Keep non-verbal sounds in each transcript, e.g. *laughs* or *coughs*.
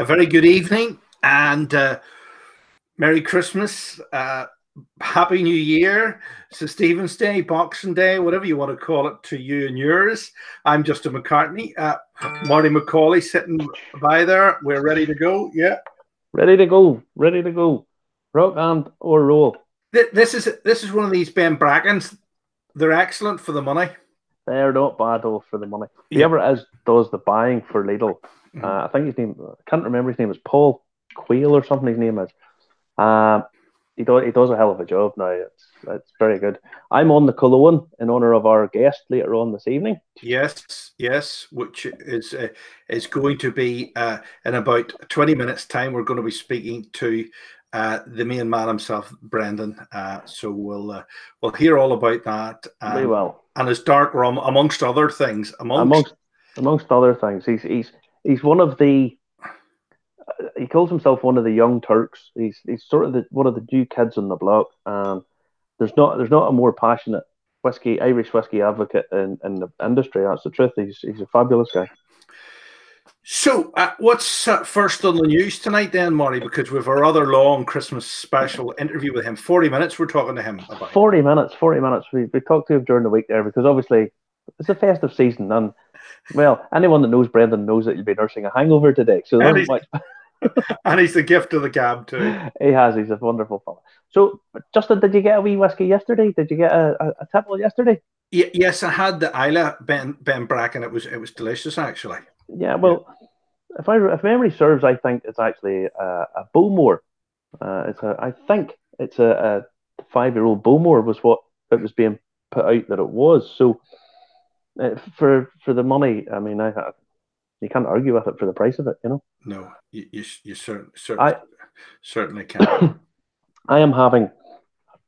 a very good evening and uh, Merry Christmas. Uh, Happy New Year, St. Stephen's Day, Boxing Day, whatever you want to call it to you and yours. I'm Justin McCartney. Uh, Marty McCauley sitting by there. We're ready to go. Yeah. Ready to go. Ready to go. Rock and or roll. This is this is one of these Ben Brackens. They're excellent for the money. They're not bad though for the money. Yeah. Whoever is does the buying for Lidl. Mm-hmm. Uh, I think his name. I can't remember his name. Is Paul Quayle or something. His name is. Um, he does he does a hell of a job now. It's it's very good. I'm on the Killowen in honor of our guest later on this evening. Yes, yes, which is uh, is going to be uh, in about twenty minutes' time. We're going to be speaking to uh, the main man himself, Brendan. Uh, so we'll uh, we'll hear all about that. Um, very well. And his dark rum, amongst other things. Amongst amongst, amongst other things, he's he's he's one of the he calls himself one of the young Turks. He's he's sort of the, one of the new kids on the block. Um, there's not there's not a more passionate whiskey Irish whiskey advocate in, in the industry. That's the truth. He's he's a fabulous guy. So, uh, what's uh, first on the news tonight, then, Marty? Because we've a rather long Christmas special interview with him. Forty minutes. We're talking to him about. Forty minutes. Forty minutes. We we talked to him during the week there because obviously it's a festive season and. Well, anyone that knows Brendan knows that you'll be nursing a hangover today, so there's much. *laughs* and he's the gift of the gab too. *laughs* He has. He's a wonderful fellow. So, Justin, did you get a wee whiskey yesterday? Did you get a, a, a tipple yesterday? Y- yes, I had the Islay Ben Ben Bracken. It was it was delicious actually. Yeah, well, if I if memory serves, I think it's actually a, a Bowmore. Uh, it's a I think it's a, a five year old Bowmore was what it was being put out that it was. So uh, for for the money, I mean, I you can't argue with it for the price of it, you know. No, you you, you certainly can't. *coughs* I am having.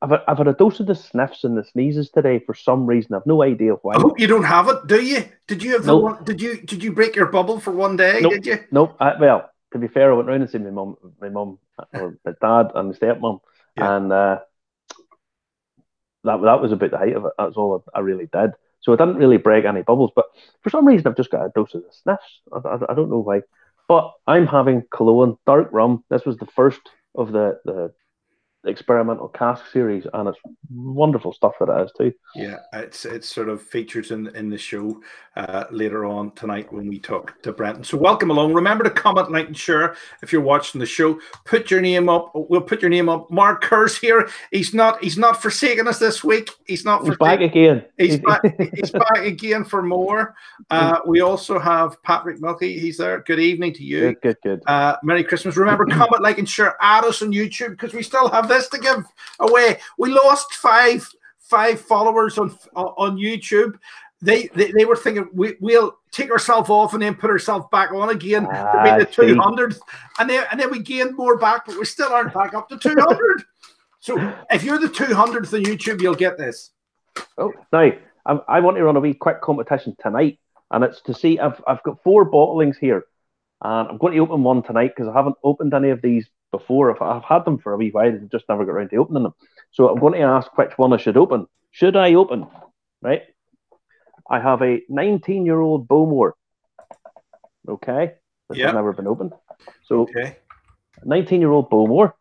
I've, I've had a dose of the sniffs and the sneezes today for some reason. I've no idea why. I hope you don't have it, do you? Did you have nope. the one? Did you did you break your bubble for one day? Nope. Did you? Nope. I, well, to be fair, I went round and seen my mum, my mum, or my dad, and my stepmom, yeah. and uh, that that was about the height of it. That's all I, I really did. So it didn't really break any bubbles. But for some reason, I've just got a dose of the sniffs. I, I, I don't know why. But I'm having Killowen dark rum. This was the first of the, the experimental cask series, and it's wonderful stuff that it is too. Yeah, it's it's sort of featured in in the show uh, later on tonight when we talk to Brendan. So welcome along. Remember to comment, like, and share if you're watching the show. Put your name up. We'll put your name up. Mark Kerr's here. He's not he's not forsaking us this week. He's not. He's back again. He's *laughs* back. he's back again for more. Uh, we also have Patrick Milky. He's there. Good evening to you. Good, good, good. Uh, Merry Christmas. Remember, *clears throat* comment, like, and share. Add us on YouTube because we still have this to give away. We lost five five followers on on YouTube. They, they, they were thinking we, we'll take ourselves off and then put ourselves back on again ah, to be the two hundred, and then and then we gained more back, but we still aren't back up to two hundred. so if you're the two hundredth on YouTube, you'll get this. Oh, now I, I want to run a wee quick competition tonight, and it's to see I've I've got four bottlings here, and I'm going to open one tonight because I haven't opened any of these before. I've, I've had them for a wee while and just never got around to opening them. So I'm going to ask which one I should open. Should I open? Right. I have a 19 year old Bowmore. Okay. This yep. has never been opened. So, okay. 19 year old Bowmore.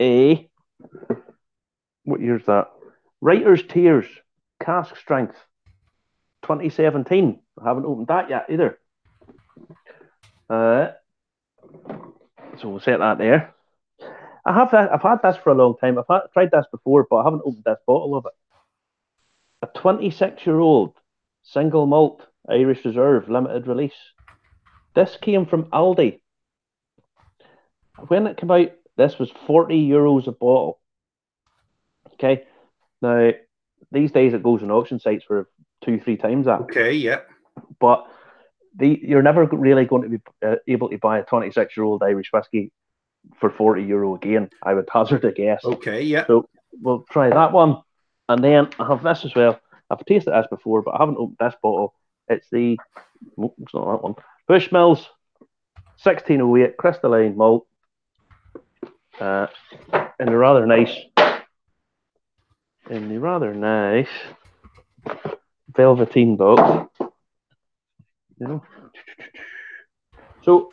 A. What year's that? Writer's Tears, Cask Strength, 2017. I haven't opened that yet either. Uh, so we'll set that there. I have that. I've had this for a long time. I've had, tried this before, but I haven't opened this bottle of it. A 26 year old single malt Irish Reserve limited release. This came from Aldi. When it came out, this was 40 euros a bottle. Okay. Now, these days it goes on auction sites for two, three times that. Okay, yeah. But the, you're never really going to be uh, able to buy a 26 year old Irish whiskey for 40 euro again. I would hazard a guess. Okay, yeah. So we'll try that one. And then I have this as well. I've tasted this before, but I haven't opened this bottle. It's the, oh, it's not that one. Bushmills 1608 crystalline malt. Uh, in the rather nice, in the rather nice velveteen box. You know, So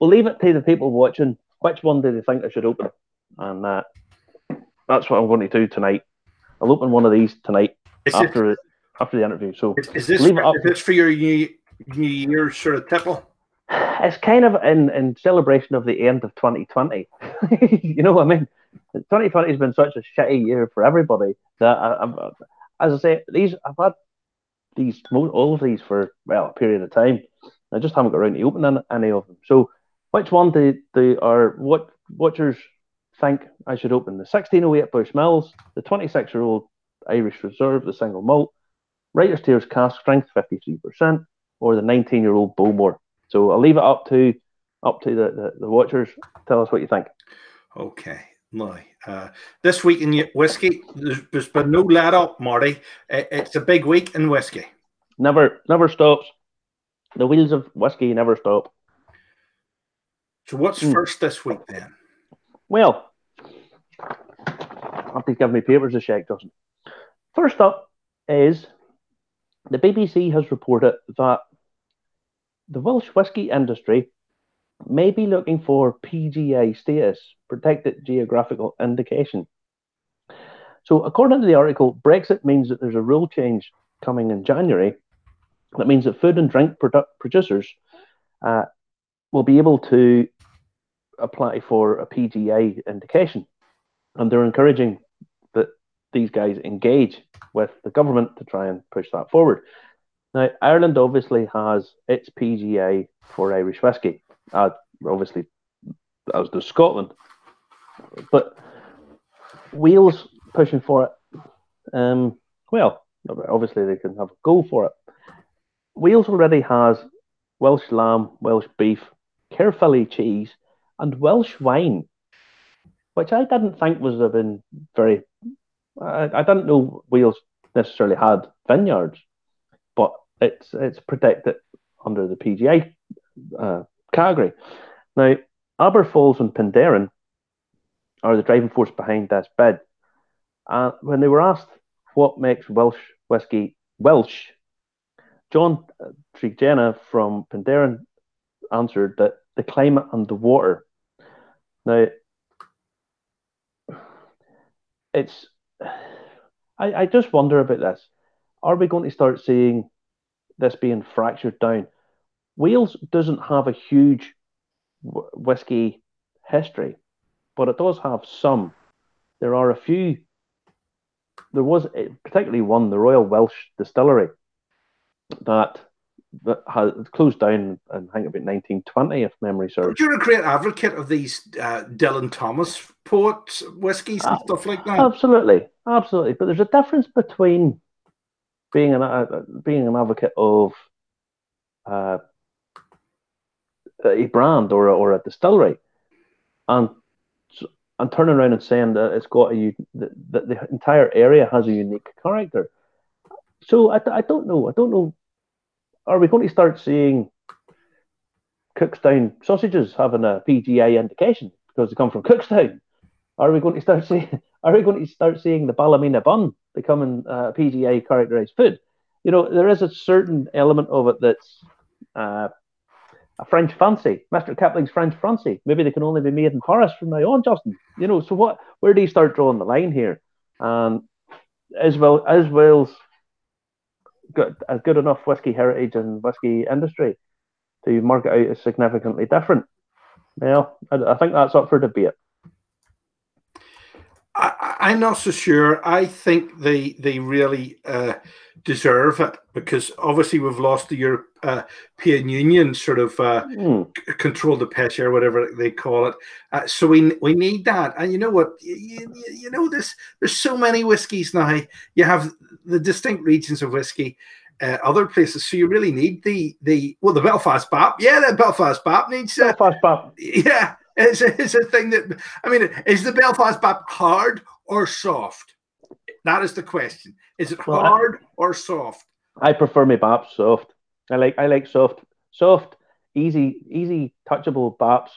we'll leave it to the people watching. Which one do they think I should open? And uh, that's what I'm going to do tonight. I'll open one of these tonight Is, after it, after the interview. So it, is this leave it up. is this for your new New Year sort of tipple? it's kind of in, in celebration of the end of 2020. *laughs* you know what I mean? 2020 has been such a shitty year for everybody that I, I'm, as I say, these I've had these all of these for well a period of time. I just haven't got around to opening any of them. So, which one do do our what watchers think I should open? The 1608 Bushmills, the 26 year old Irish Reserve, the single malt, Writer's Tears cask strength 53%, or the 19 year old Bowmore. So I'll leave it up to up to the, the, the watchers. Tell us what you think. Okay. No. Uh, this week in whiskey, there's, there's been no let up, Marty. It, it's a big week in whiskey. Never never stops. The wheels of whiskey never stop. So what's Hmm. first this week then? Well, I have to give me papers a shake, doesn't. First up is the BBC has reported that the Welsh whisky industry may be looking for PGA status, protected geographical indication. So, according to the article, Brexit means that there's a rule change coming in January. That means that food and drink produ- producers uh, will be able to apply for a PGA indication. And they're encouraging that these guys engage with the government to try and push that forward. Now, Ireland obviously has its PGA for Irish whiskey, uh, obviously, as does Scotland. But Wales pushing for it. Um, well, obviously they can have a go for it. Wales already has Welsh lamb, Welsh beef, Caerphilly cheese, and Welsh wine, which I didn't think was been very. I, I didn't know Wales necessarily had vineyards, but it's it's protected under the PGA uh, category. Now, Aber Falls and Penderyn are the driving force behind this bid. Uh, when they were asked what makes Welsh whiskey Welsh, John Trigena from Penderyn answered that the climate and the water. Now, it's. I, I just wonder about this. Are we going to start seeing this being fractured down? Wales doesn't have a huge wh- whiskey history, but it does have some. There are a few. There was a- particularly one, the Royal Welsh Distillery, that that has closed down. I think about 1920, if memory serves. You're a great advocate of these uh, Dylan Thomas poets, whiskies and Uh, stuff like that. Absolutely, absolutely. But there's a difference between being an uh, being an advocate of uh, a brand or a, or a distillery, and and turning around and saying that it's got a that, that the entire area has a unique character. So I, I don't know. I don't know. Are we going to start seeing Cookstown sausages having a PGA indication because they come from Cookstown? Are we going to start *laughs* seeing? Are we going to start seeing the Ballymena bun becoming uh, PGA characterized food? You know, there is a certain element of it that's uh, a French fancy, Mr. Kipling's French fancy. Maybe they can only be made in Paris from now on, Justin. You know, so what? Where do you start drawing the line here? And as well as Wales got a good enough whiskey heritage and whiskey industry to mark it out as significantly different. Well, I, I think that's up for debate. I, I'm not so sure. I think they they really uh, deserve it because obviously we've lost the European Union sort of uh, c- control the pesha or whatever they call it. Uh, so we we need that. And you know what? You, you, you know this. There's so many whiskies now. You have the distinct regions of whiskey. Uh, other places, so you really need the the well the Belfast BAP, yeah, the Belfast BAP needs uh, Belfast Bap. yeah, it's a, it's a thing that I mean, is the Belfast BAP hard or soft? That is the question. Is it Well, I- hard or soft? I prefer my baps soft. I like I like soft, soft, easy, easy touchable baps.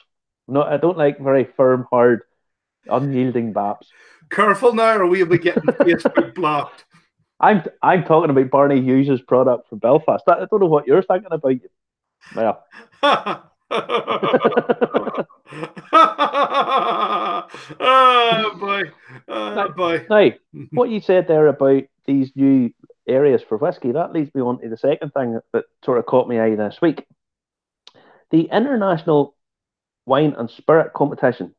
No, I don't like very firm, hard, unyielding baps. Careful now, or we'll be getting Facebook *laughs* blocked. I'm I'm talking about Barney Hughes' product from Belfast. I, I don't know what you're thinking about. Well, *laughs* oh boy, oh boy. Now, what you said there about these new areas for whiskey, that leads me on to the second thing that sort of caught my eye this week. The International Wine and Spirit Competition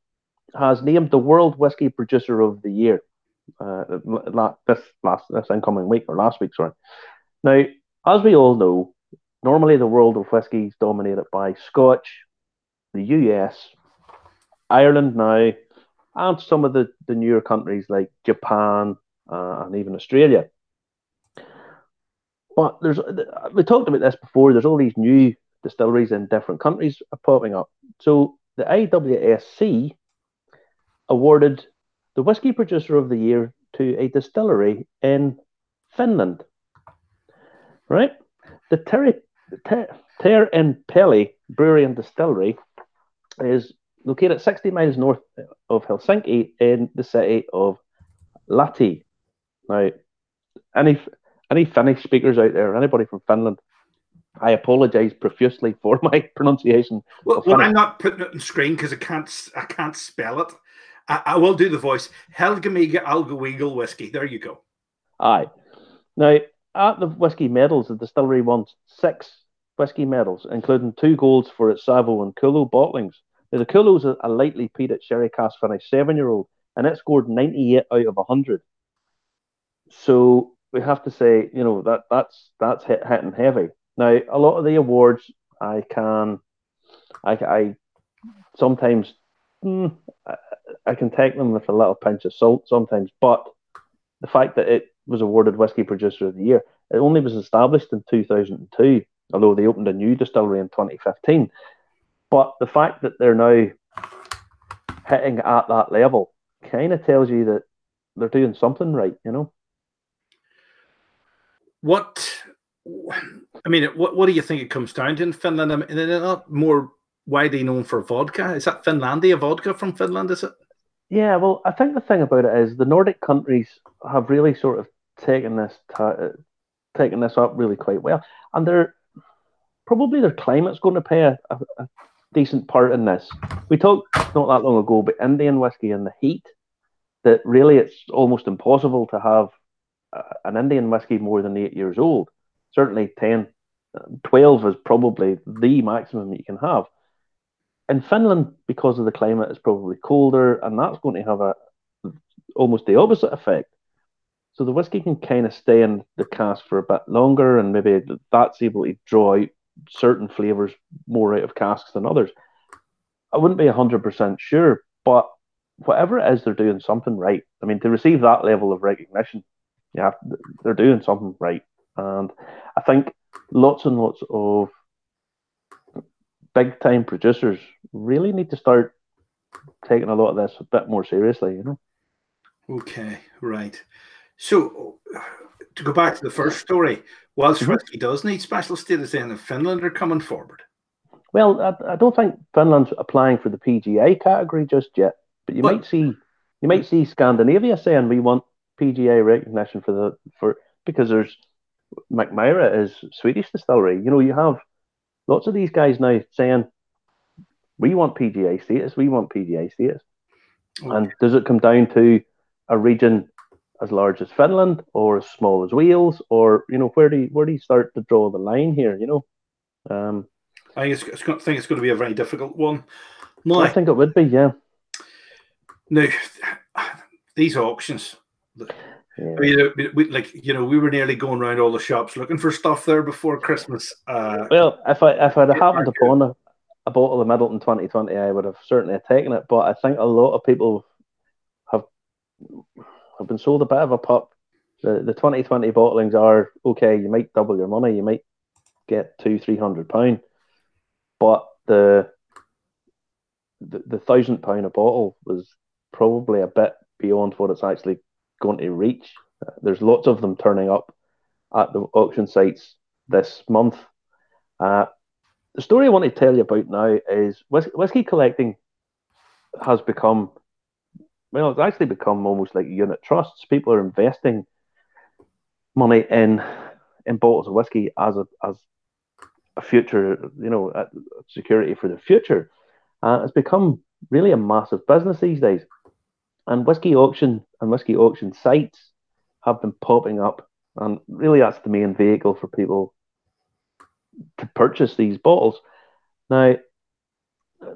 has named the World Whiskey Producer of the Year uh, this last this incoming week or last week, sorry. Now, as we all know, normally the world of whiskey is dominated by Scotch, the US, Ireland now, and some of the, the newer countries like Japan uh, and even Australia. But there's we talked about this before. There's all these new distilleries in different countries are popping up. So the IWSC awarded the Whiskey Producer of the Year to a distillery in Finland. Right? The Terry, Ter, Teerenpeli Brewery and Distillery is located 60 miles north of Helsinki in the city of Lahti. Now, any any Finnish speakers out there, anybody from Finland, I apologise profusely for *laughs* my pronunciation. Well, well I'm not putting it on screen because I can't I can't spell it. I, I will do the voice. Helgamiga Algoeagle whiskey. There you go. Aye. Now at the whiskey medals, the distillery won six whiskey medals, including two golds for its Savu and Kulo bottlings. The Kulo is a, a lightly peated sherry cask finished seven year old, and it scored 98 out of 100. So we have to say, you know, that that's that's hit, hitting heavy. Now, a lot of the awards I can, I, I sometimes, mm, I, I can take them with a little pinch of salt sometimes, but the fact that it was awarded Whiskey Producer of the Year, it only was established in 2002, although they opened a new distillery in 2015. But the fact that they're now hitting at that level kind of tells you that they're doing something right, you know? What I mean, what what do you think it comes down to in Finland? I mean, they're not more widely known for vodka. Is that Finlandia vodka from Finland? Is it? Yeah, well, I think the thing about it is the Nordic countries have really sort of taken this ta- uh, taken this up really quite well, and they're probably their climate's going to play a, a, a decent part in this. We talked not that long ago about Indian whiskey and the heat. That really, it's almost impossible to have uh, an Indian whiskey more than eight years old. Certainly 10, uh, 12 is probably the maximum you can have. In Finland, because of the climate, it's probably colder, and that's going to have a almost the opposite effect. So the whiskey can kind of stay in the cask for a bit longer, and maybe that's able to draw out certain flavors more out of casks than others. I wouldn't be hundred percent sure, but whatever it is, they're doing something right. I mean, to receive that level of recognition you yeah, they're doing something right. And I think lots and lots of big time producers really need to start taking a lot of this a bit more seriously, you know. Okay, right. So to go back to the first story, Welsh mm-hmm. does need special status in Finland are coming forward. Well, I, I, don't think Finland's applying for the PGA category just yet, but you but, might see you might see Scandinavia saying we want PGA recognition for the for because there's Mackmyra is Swedish distillery. You know, you have lots of these guys now saying we want PGA status, we want PGA status. Okay. And does it come down to a region as large as Finland or as small as Wales, or you know, where do you, where do you start to draw the line here? You know, um, I think it's, I think it's going to be a very difficult one. No, I think it would be, yeah. Now, these auctions, yeah. I mean, we, like you know, we were nearly going around all the shops looking for stuff there before Christmas. Uh, well, if I if I'd happened upon a, a bottle of Midleton 2020, I would have certainly taken it. But I think a lot of people have have been sold a bit of a pup. The the 2020 bottlings are okay. You might double your money. You might get two three hundred pound, but the the, the thousand pound a bottle was probably a bit beyond what it's actually going to reach. There's lots of them turning up at the auction sites this month. Uh, the story I want to tell you about now is whis- whiskey collecting has become, well, it's actually become almost like unit trusts. People are investing money in in bottles of whiskey as a as a future, you know, security for the future. Uh, it's become really a massive business these days. And whiskey auction and whiskey auction sites have been popping up. And really, that's the main vehicle for people to purchase these bottles. Now,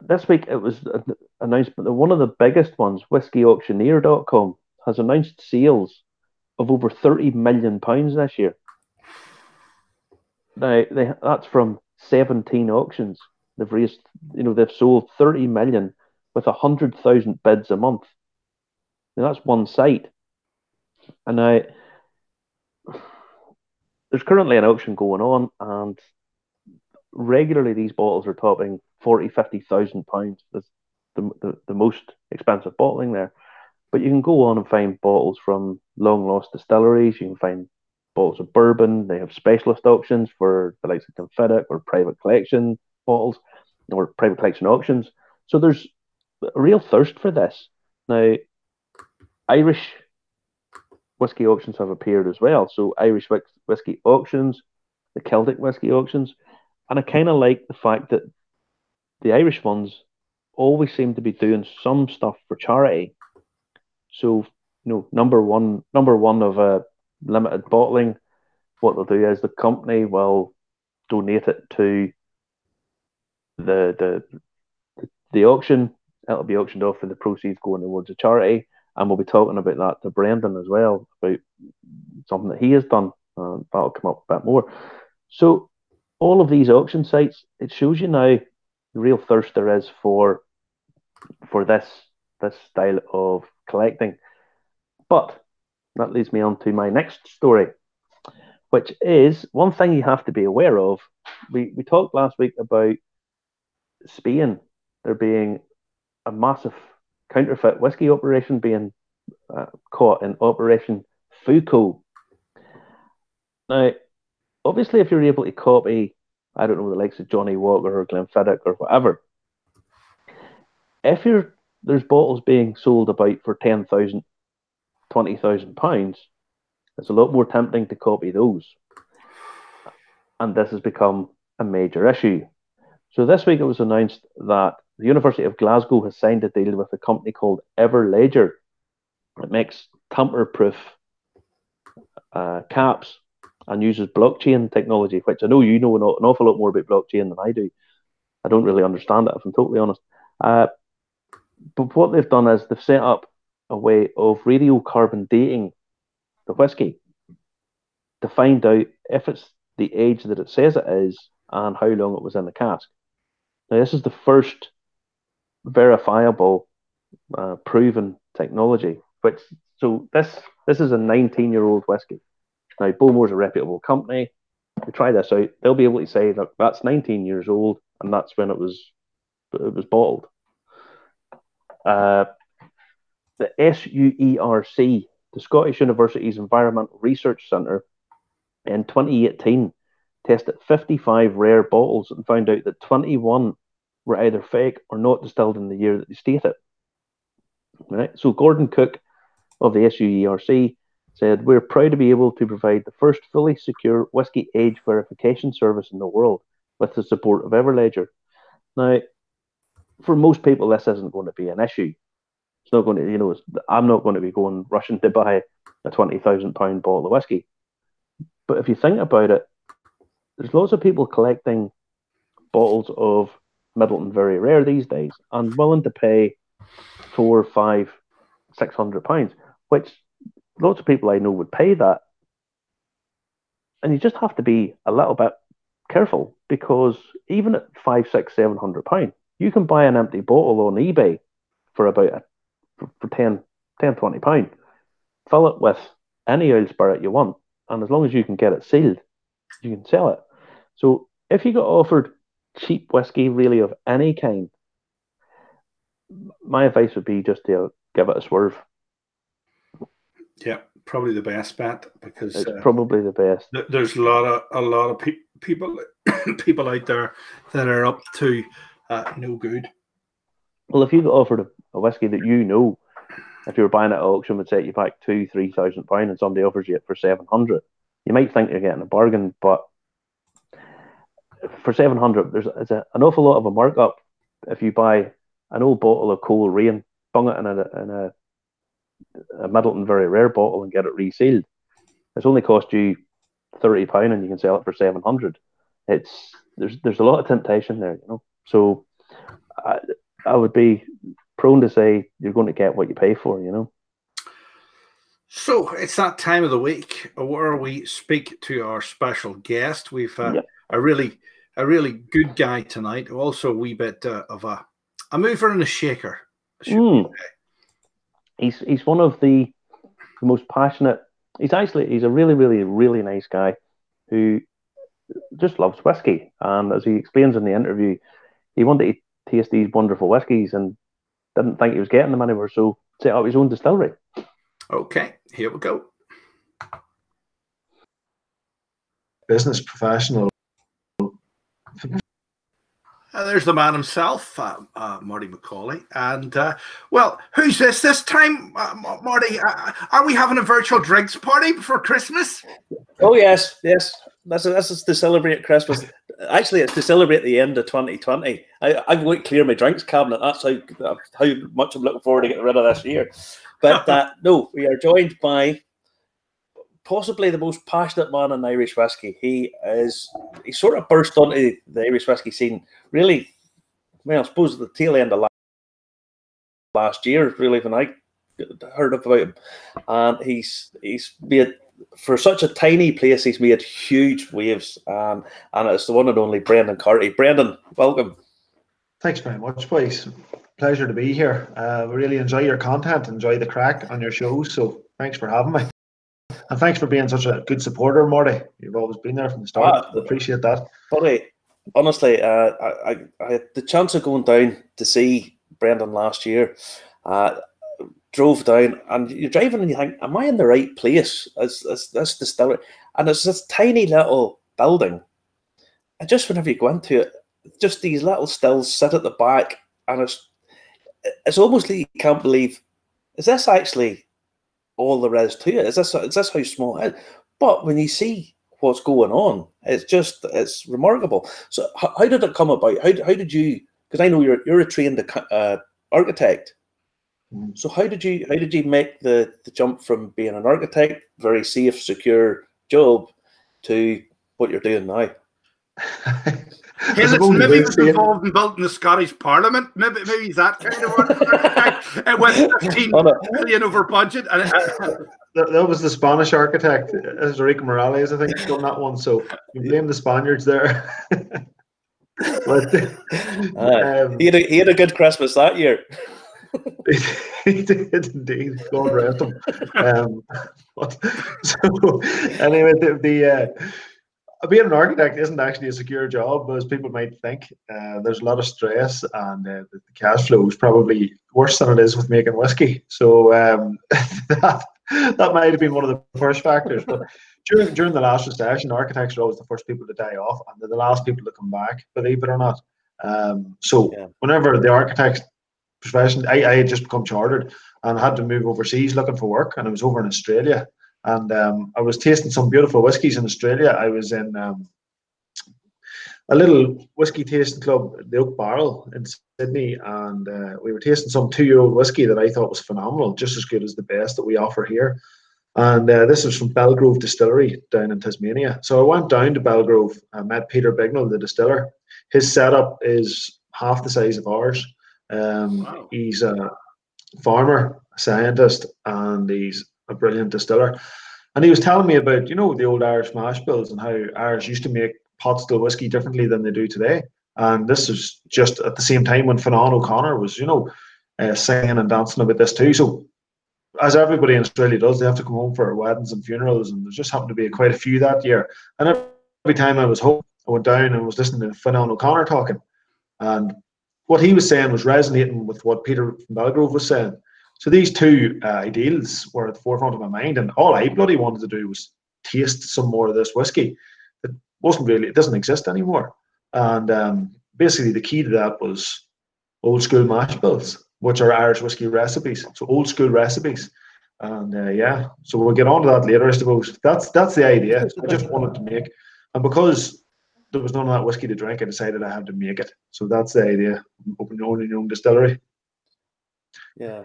this week it was announced that one of the biggest ones, whiskeyauctioneer.com, has announced sales of over 30 million pounds this year. Now, they, that's from 17 auctions. They've raised, you know, they've sold 30 million with 100,000 bids a month. Now, that's one site. And there's currently an auction going on, and regularly these bottles are topping 40, 50,000 pounds. The, the, the most expensive bottling there. But you can go on and find bottles from long lost distilleries. You can find bottles of bourbon. They have specialist auctions for the likes of Glenfiddich or private collection bottles or private collection auctions. So there's a real thirst for this. Now, Irish whiskey auctions have appeared as well. So Irish whiskey auctions, the Celtic whiskey auctions, and I kind of like the fact that the Irish ones always seem to be doing some stuff for charity. So, you know, number one, number one of a limited bottling, what they'll do is the company will donate it to the the the auction. It'll be auctioned off, and the proceeds going towards a charity. And we'll be talking about that to Brendan as well about something that he has done. Uh, that'll come up a bit more. So, all of these auction sites, it shows you now real thirst there is for for this this style of collecting. But that leads me on to my next story, which is one thing you have to be aware of. We we talked last week about Spain there being a massive counterfeit whiskey operation being uh, caught in Operation Foucault. Now, obviously, if you're able to copy, I don't know, the likes of Johnnie Walker or Glenfiddich or whatever, if you're there's bottles being sold about for 10,000, 20,000 pounds, it's a lot more tempting to copy those. And this has become a major issue. So this week it was announced that the University of Glasgow has signed a deal with a company called Everledger. It makes tamper-proof uh, caps and uses blockchain technology, which I know you know an, an, awful lot more about blockchain than I do. I don't really understand it, if I'm totally honest. Uh, but what they've done is they've set up a way of radiocarbon dating the whiskey to find out if it's the age that it says it is and how long it was in the cask. Now, this is the first verifiable, uh, proven technology. Which so this this is a 19 year old whiskey. Now, Bowmore's a reputable company. They try this out, they'll be able to say that that's 19 years old, and that's when it was it was bottled. Uh, the SUERC, the Scottish University's Environmental Research Centre, in 2018 tested 55 rare bottles and found out that 21 were either fake or not distilled in the year that they stated. Right? So Gordon Cook of the SUERC said, We're proud to be able to provide the first fully secure whiskey age verification service in the world with the support of Everledger. Now, for most people, this isn't going to be an issue. It's not going to, you know, I'm not going to be going rushing to buy a twenty thousand pound bottle of whiskey. But if you think about it, there's lots of people collecting bottles of Midleton very rare these days and willing to pay four, five, six hundred pounds, which lots of people I know would pay that. And you just have to be a little bit careful because even at five, six, seven hundred pounds, you can buy an empty bottle on eBay for about a, for, for 10, 10, 20 pound. Fill it with any oil spirit you want, and as long as you can get it sealed, you can sell it. So if you got offered cheap whiskey, really of any kind, my advice would be just to give it a swerve. Yeah, probably the best bet because it's uh, probably the best. There's a lot of a lot of pe- people *coughs* people out there that are up to uh, no good. Well, if you got offered a, a whiskey that you know, if you were buying it at auction, would set you back two, three thousand pounds, and somebody offers you it for seven hundred, you might think you're getting a bargain, but for seven hundred, there's, a, an awful lot of a markup if you buy an old bottle of Coleraine, bung it in a, in a, a Midleton very rare bottle and get it resealed. It's only cost you thirty pound, and you can sell it for seven hundred. It's there's there's a lot of temptation there, you know. So I I would be prone to say you're going to get what you pay for, you know. So it's that time of the week where we speak to our special guest. We've uh, yeah. a really a really good guy tonight. Also, a wee bit uh, of a a mover and a shaker. Mm. He's he's one of the, the most passionate. He's actually he's a really really really nice guy who just loves whiskey. And as he explains in the interview, he wanted to taste these wonderful whiskies and didn't think he was getting them anywhere, so set up his own distillery. Okay, here we go. Business professional. Uh, there's the man himself, uh, uh, Marty McCauley. And, uh, well, who's this this time, uh, Marty? Uh, are we having a virtual drinks party before Christmas? Oh, yes, yes. That's, that's to celebrate Christmas. Actually, it's to celebrate the end of 2020. I, I'm going to clear my drinks cabinet. That's how, how much I'm looking forward to getting rid of this year. But uh, *laughs* no, we are joined by possibly the most passionate man in Irish whiskey. He is he sort of burst onto the Irish whiskey scene really. Well, I suppose at the tail end of last year, really, when I heard about him, and he's he's made for such a tiny place. He's made huge waves, um, and it's the one and only Brendan Carty. Brendan, welcome. Thanks very much, boys pleasure to be here. Uh, really enjoy your content, enjoy the crack on your shows. So thanks for having me. And thanks for being such a good supporter, Marty. You've always been there from the start. Ah, Appreciate that. Buddy, honestly, uh, I, I, had the chance of going down to see Brendan last year. Uh, drove down, and you're driving and you think, Am I in the right place? As, as this distillery? And it's this tiny little building. And just whenever you go into it, just these little stills sit at the back, and it's it's almost like you can't believe is this actually all there is to it? Is this is this how small it is? But when you see what's going on, it's just it's remarkable. So how, how did it come about? How, how did you? Because I know you're you're a trained uh, architect. Mm. So how did you how did you make the the jump from being an architect, very safe, secure job, to what you're doing now? *laughs* His maybe was involved in building the Scottish Parliament. Maybe maybe he's that kind of one. *laughs* it went 15 million over budget. And *laughs* that, that, was the Spanish architect, Enric Miralles, I think, done that one. So you blame the Spaniards there. *laughs* but, uh, um, he, had a, he had a good Christmas that year. he did indeed. God rest him. Um, but, so anyway, the, the uh, being an architect isn't actually a secure job as people might think. Uh, there's a lot of stress, and uh, the cash flow is probably worse than it is with making whiskey. So um, *laughs* that that might have been one of the first factors. But during during the last recession, architects are always the first people to die off, and they're the last people to come back, believe it or not. Um, so yeah. whenever the architect profession, I, I had just become chartered and had to move overseas looking for work, and I was over in Australia and um, I was tasting some beautiful whiskies in Australia. I was in um, a little whiskey tasting club, the Oak Barrel in Sydney, and uh, we were tasting some two-year-old whiskey that I thought was phenomenal, just as good as the best that we offer here. And uh, this is from Belgrove Distillery down in Tasmania. So I went down to Belgrove, I met Peter Bignell, the distiller. His setup is half the size of ours. Um, wow. He's a farmer, a scientist, and he's a brilliant distiller. And he was telling me about, you know, the old Irish mash bills and how Irish used to make pot still whiskey differently than they do today. And this was just at the same time when Fionnán O'Connor was, you know, uh, singing and dancing about this too. So, as everybody in Australia does, they have to come home for weddings and funerals, and there just happened to be quite a few that year. And every time I was home, I went down and was listening to Fionnán O'Connor talking, and what he was saying was resonating with what Peter Belgrove was saying. So these two uh, ideals were at the forefront of my mind, and all I bloody wanted to do was taste some more of this whiskey. It wasn't really, it doesn't exist anymore. And um, basically, the key to that was old school mash bills, which are Irish whiskey recipes. So old school recipes. And uh, yeah, so we'll get on to that later, I suppose. That's that's the idea. I just wanted to make, and because there was none of that whiskey to drink, I decided I had to make it. So that's the idea. Open your own, your own distillery. Yeah.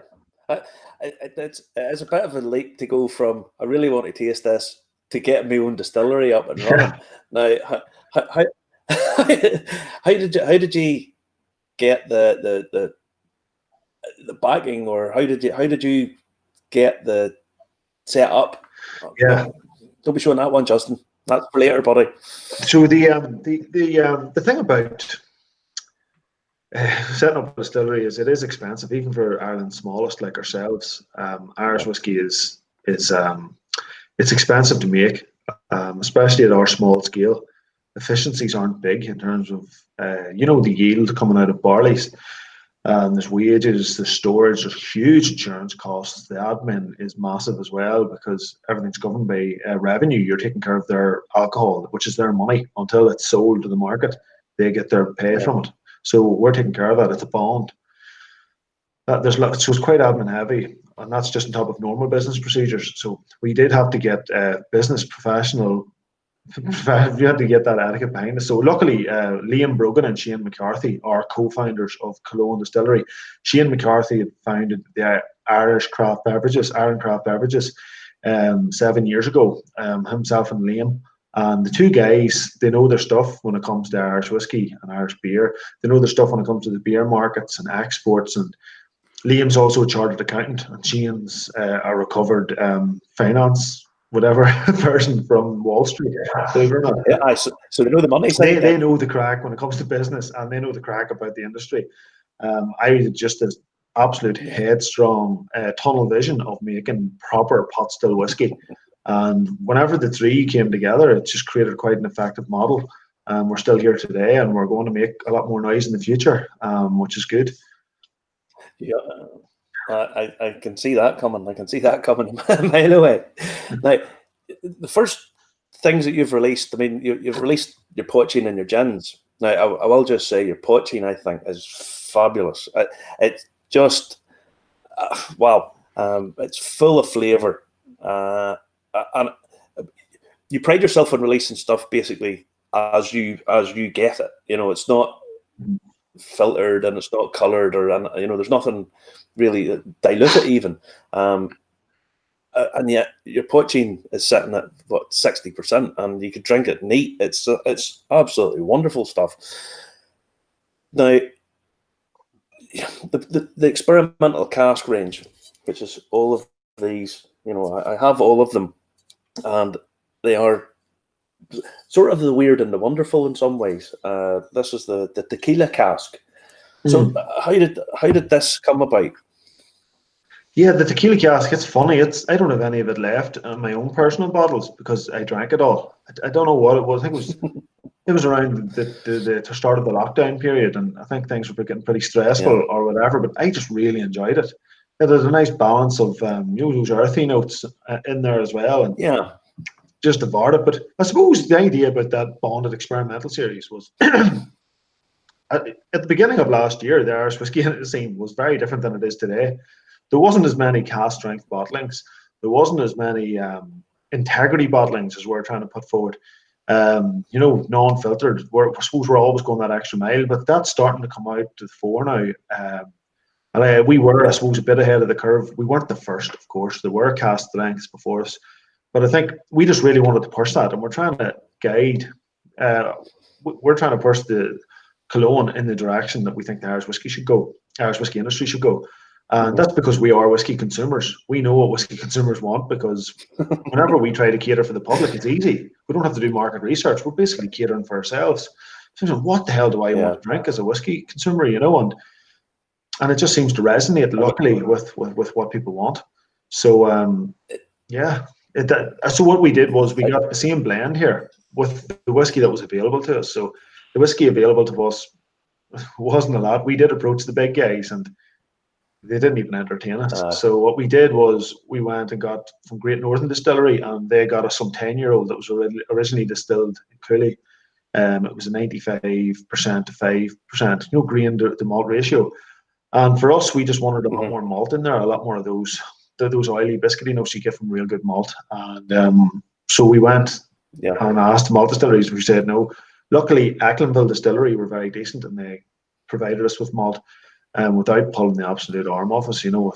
I, I, it's, it's a bit of a leap to go from I really want to taste this to get my own distillery up and running. now, how, how, *laughs* how, did you how did you get the the the the backing, or how did you how did you get the set up? Yeah, don't be showing that one, Justin. That's for later, buddy. So the um, the the um, the thing about *sighs* setting up a distillery is it is expensive, even for Ireland's smallest like ourselves. Um, Irish whiskey is is um, it's expensive to make, um, especially at our small scale. Efficiencies aren't big in terms of uh, you know the yield coming out of barley's. Um, there's wages, the storage, there's huge insurance costs. The admin is massive as well because everything's governed by uh, revenue. You're taking care of their alcohol, which is their money until it's sold to the market. They get their pay yeah. from it. So we're taking care of that. It's a bond. That there's lots. so it's quite admin heavy, and that's just on top of normal business procedures. So we did have to get uh, business professional *laughs* you had to get that etiquette behind us. So luckily, uh, Liam Brogan and Shane McCarthy are co-founders of Killowen Distillery. Shane McCarthy founded the Irish Craft Beverages, Iron Craft Beverages, um, seven years ago. Um, himself and Liam. And the two guys, they know their stuff when it comes to Irish whiskey and Irish beer. They know their stuff when it comes to the beer markets and exports. And Liam's also a chartered accountant, and Shane's uh, a recovered um, finance whatever *laughs* person from Wall Street. Believe it or not. Yeah, so, so they know the money. They, they know the crack when it comes to business, and they know the crack about the industry. Um, I just an absolute headstrong uh, tunnel vision of making proper pot still whiskey. And whenever the three came together, it just created quite an effective model. Um, we're still here today, and we're going to make a lot more noise in the future, um, which is good. Yeah, I, I can see that coming. I can see that coming *laughs* a mile away. now, the first things that you've released, I mean, you, have released your poitín and your gins. Now, I, I, will just say your poitín, I think, is fabulous. It, it's just, uh, wow, um, it's full of flavour. Uh, and you pride yourself on releasing stuff basically as you as you get it. You know, it's not filtered and it's not coloured or and you know, there's nothing really dilute even. Um, uh, and yet your poitín is sitting at what sixty percent, and you could drink it neat. It's uh, it's absolutely wonderful stuff. Now, the, the, the experimental cask range, which is all of these, you know, I, I have all of them, and they are sort of the weird and the wonderful in some ways. Uh, this is the the tequila cask. So mm. how did how did this come about? Yeah, the tequila cask. It's funny. It's I don't have any of it left in my own personal bottles because I drank it all. I, I don't know what it was. I think it was *laughs* it was around the, the, the start of the lockdown period, and I think things were getting pretty stressful yeah. or whatever. But I just really enjoyed it. There's a nice balance of um, you know those earthy notes uh, in there as well, and yeah, just devoured it. But I suppose the idea about that bonded experimental series was. *clears throat* at, the beginning of last year, the Irish whiskey *laughs* scene was very different than it is today there wasn't as many cask strength bottlings. There wasn't as many um, integrity bottlings as we're trying to put forward. Um, you know, non-filtered. We're, I suppose we're always going that extra mile, but that's starting to come out to the fore now. Um, and uh, we were, I suppose, a bit ahead of the curve. We weren't the first, of course. There were cask strengths before us, but I think we just really wanted to push that, and we're trying to guide. Uh, we're trying to push the Killowen in the direction that we think the Irish whiskey should go, Irish whiskey industry should go. And that's because we are whiskey consumers. We know what whiskey *laughs* consumers want because *laughs* whenever we try to cater for the public, it's easy. We don't have to do market research. We're basically catering for ourselves. So what the hell do I yeah. want to drink as a whiskey consumer, you know? And and it just seems to resonate luckily with with, with what people want. So um, yeah. It, that, so what we did was we got the same blend here with the whiskey that was available to us. So the whiskey available to us wasn't a lot. We did approach the big guys and they didn't even entertain us. Uh, so what we did was we went and got from Great Northern Distillery, and they got us some ten year old that was originally distilled in Cooley. Um, it was a ninety five percent to five percent, you know, grain to, to malt ratio. And for us, we just wanted a mm-hmm. lot more malt in there, a lot more of those those oily biscuity notes you get from real good malt. And um, so we went yeah. and asked malt distilleries. We said no. luckily, Echlinville Distillery were very decent and they provided us with malt um, without pulling the absolute arm off us, you know,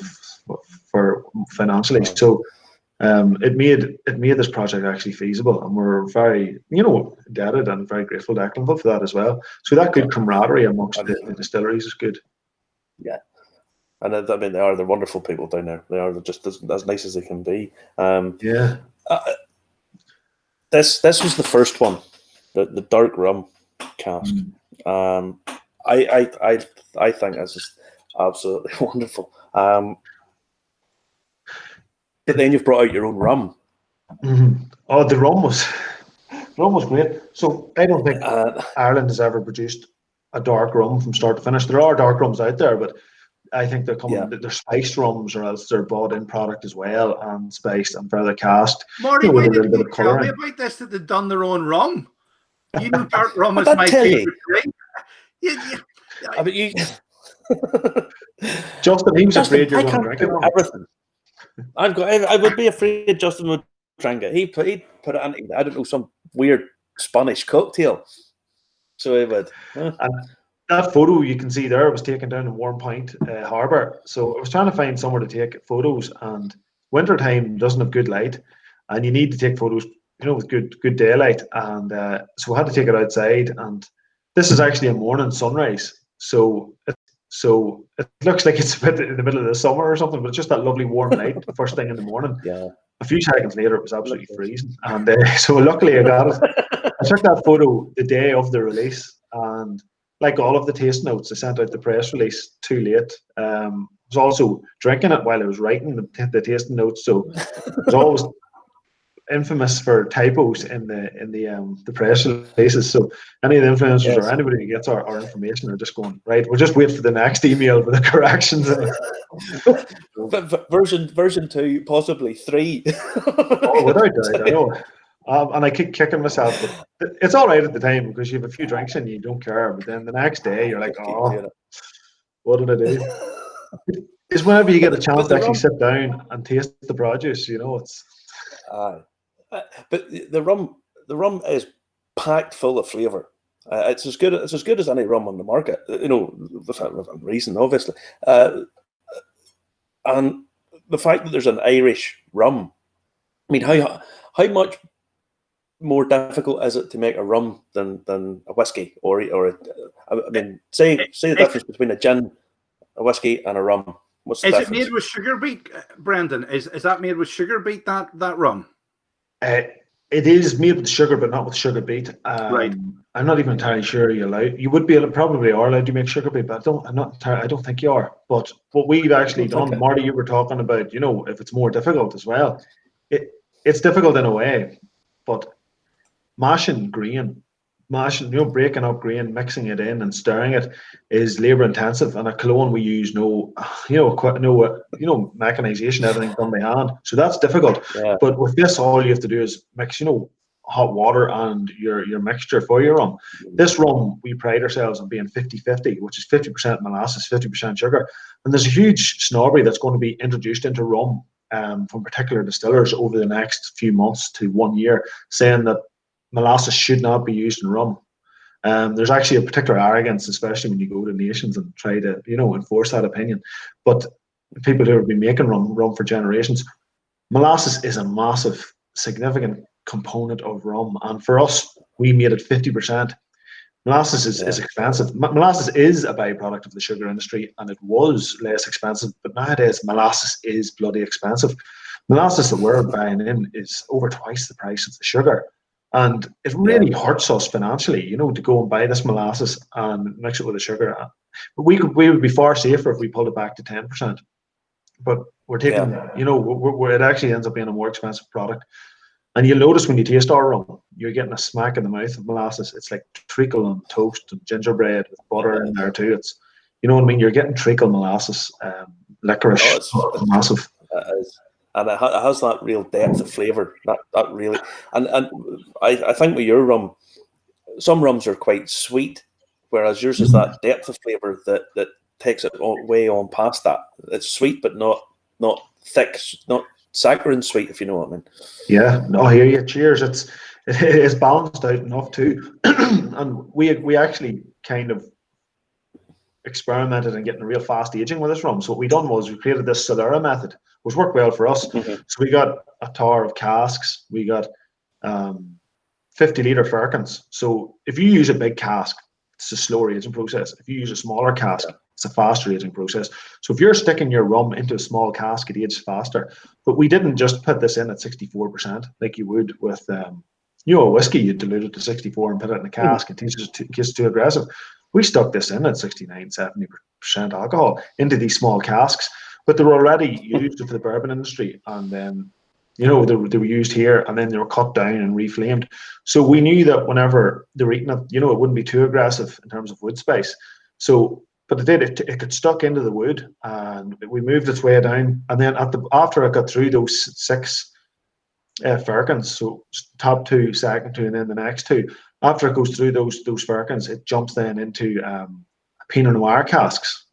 with, for financially. So um, it made it made this project actually feasible, and we're very, you know, indebted and very grateful to Echlinville for that as well. So that good camaraderie amongst the, the distilleries is good. Yeah, and I mean they are they're wonderful people down there. They are just as, as nice as they can be. Um, yeah. Uh, this this was the first one, the the dark rum cask. Mm. Um, I I I I think this just absolutely *laughs* wonderful. Um, but then you've brought out your own rum. Mm-hmm. Oh, the rum was rum was great. So I don't think uh, Ireland has ever produced a dark rum from start to finish. There are dark rums out there, but I think they're coming. Yeah. They're spiced rums, or else they're bought in product as well and spiced and further cast. Marty, why didn't you tell me about this? That they've done their own rum. You know, dark *laughs* rum is my favorite drink. *laughs* Yeah, yeah. I mean, you. *laughs* Justin, he was Justin, afraid you're going to drink. Everything. I've got. I would be afraid Justin would drink it. He put. He put it in. I don't know some weird Spanish cocktail. So he would. And that photo you can see there was taken down in Warrenpoint uh, Harbour. So I was trying to find somewhere to take photos, and wintertime doesn't have good light, and you need to take photos, you know, with good good daylight. And uh, so I had to take it outside, and this is actually a morning sunrise. So it, so it looks like it's a bit in the middle of the summer or something, but it's just that lovely warm night first thing in the morning. Yeah. A few seconds later, it was absolutely freezing, and uh, *laughs* so luckily I got it. I took that photo the day of the release, and like all of the taste notes, I sent out the press release too late. Um, I was also drinking it while I was writing the, the tasting notes, so it was always infamous for typos in the in the um the press releases. So any of the influencers yes. or anybody who gets our, our information are just going right. We'll just wait for the next email with the corrections. *laughs* version version two, possibly three. oh, without doubt, I *laughs* know. Um, and I keep kicking myself, but it's all right at the time because you have a few drinks and you don't care. But then the next day, you're like, oh, what did I do? *laughs* it's whenever you get a chance to actually sit down and taste the produce, you know, it's. Uh, but the rum, the rum is packed full of flavour. Uh, it's as good. It's as good as any rum on the market. You know, without a reason, obviously. Uh, and the fact that there's an Irish rum. I mean, how how much more difficult is it to make a rum than than a whiskey or or a, I mean, say say the difference between a gin, a whiskey, and a rum. What's is it made with sugar beet, Brendan? Is is that made with sugar beet that that rum? Uh, it is made with sugar, but not with sugar beet. Um, right. I'm not even entirely sure you're allowed. You would be able, probably are allowed to make sugar beet, but I don't. I'm not. Entirely, I don't think you are. But what we've actually done, okay. Marty, you were talking about. You know, if it's more difficult as well, it it's difficult in a way, but mashing grain mashing, you know, breaking up grain, mixing it in, and stirring it is labor intensive. And a Killowen, we use no, *laughs* you know, quite, no, you know, mechanization, everything done by hand. So that's difficult. Yeah. But with this, all you have to do is mix, you know, hot water and your your mixture for your rum. This rum, we pride ourselves on being 50-50, which is 50% molasses, 50% sugar. And there's a huge snobbery that's going to be introduced into rum um, from particular distillers over the next few months to one year, saying that molasses should not be used in rum. Um, there's actually a particular arrogance, especially when you go to nations and try to, you know, enforce that opinion. But people who have been making rum, rum for generations, molasses is a massive, significant component of rum. And for us, we made it 50%. Molasses is, yeah. is expensive. molasses is a byproduct of the sugar industry, and it was less expensive. But nowadays, molasses is bloody expensive. Molasses that we're buying in is over twice the price of the sugar. And it really yeah. hurts us financially, you know, to go and buy this molasses and mix it with the sugar. But we could, we would be far safer if we pulled it back to ten percent. But we're taking, yeah. you know, we're, we're, it actually ends up being a more expensive product. And you'll notice when you taste our rum, you're getting a smack in the mouth of molasses. It's like treacle on toast and gingerbread with butter in there too. It's, you know what I mean? You're getting treacle molasses, um, licorice, oh, it's, massive and it, ha- it, has that real depth of flavour. That that really, and and I, I think with your rum, some rums are quite sweet, whereas yours is mm-hmm. that depth of flavour that that takes it way on past that. It's sweet, but not not thick, not saccharine sweet, if you know what I mean. Yeah, no, I hear you. Cheers. It's *laughs* it is balanced out enough too. *clears throat* and we we actually kind of experimented and getting real fast aging with this rum. So what we done was we created this Solera method, which worked well for us. Mhm. So we got a tower of casks. We got um, 50 liter firkins. So if you use a big cask, it's a slower aging process. If you use a smaller cask, it's a faster aging process. So if you're sticking your rum into a small cask, it ages faster. But we didn't just put this in at 64% like you would with um, you know a whiskey. You dilute it to 64 and put it in a cask. It tastes too, gets too aggressive. We stuck this in at 69, 70% alcohol into these small casks, but they were already used for the bourbon industry, and then you know they, were- they were used here, and then they were cut down and reflamed. So we knew that whenever they were eating it, you know, it wouldn't be too aggressive in terms of wood space. So, but it did. It, it got stuck into the wood, and we moved its way down. And then at the after I got through those six uh, firkins, so top two, second two, and then the next two. After it goes through those those firkins, it jumps then into um, Pinot Noir casks,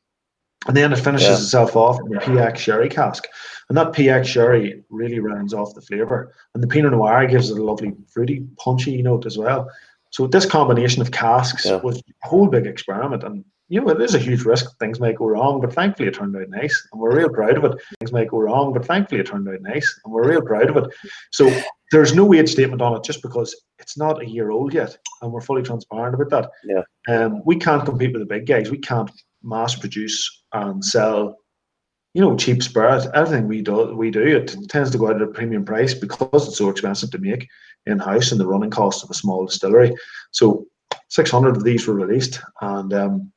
and then it finishes Yeah. itself off in the PX sherry cask. And that PX sherry really rounds off the flavour, and the Pinot Noir gives it a lovely fruity, punchy note as well. So this combination of casks Yeah. was a whole big experiment, and you know it is a huge risk. Things might go wrong, but thankfully it turned out nice, and we're real proud of it. Things might go wrong, but thankfully it turned out nice, and we're real proud of it. So there's no age statement on it just because it's not a year old yet, and we're fully transparent about that. Yeah. Um, we can't compete with the big guys. We can't mass produce and sell, you know, cheap spirit. Everything we do, we do, it tends to go out at a premium price because it's so expensive to make in house and the running cost of a small distillery. So 600 of these were released, and um,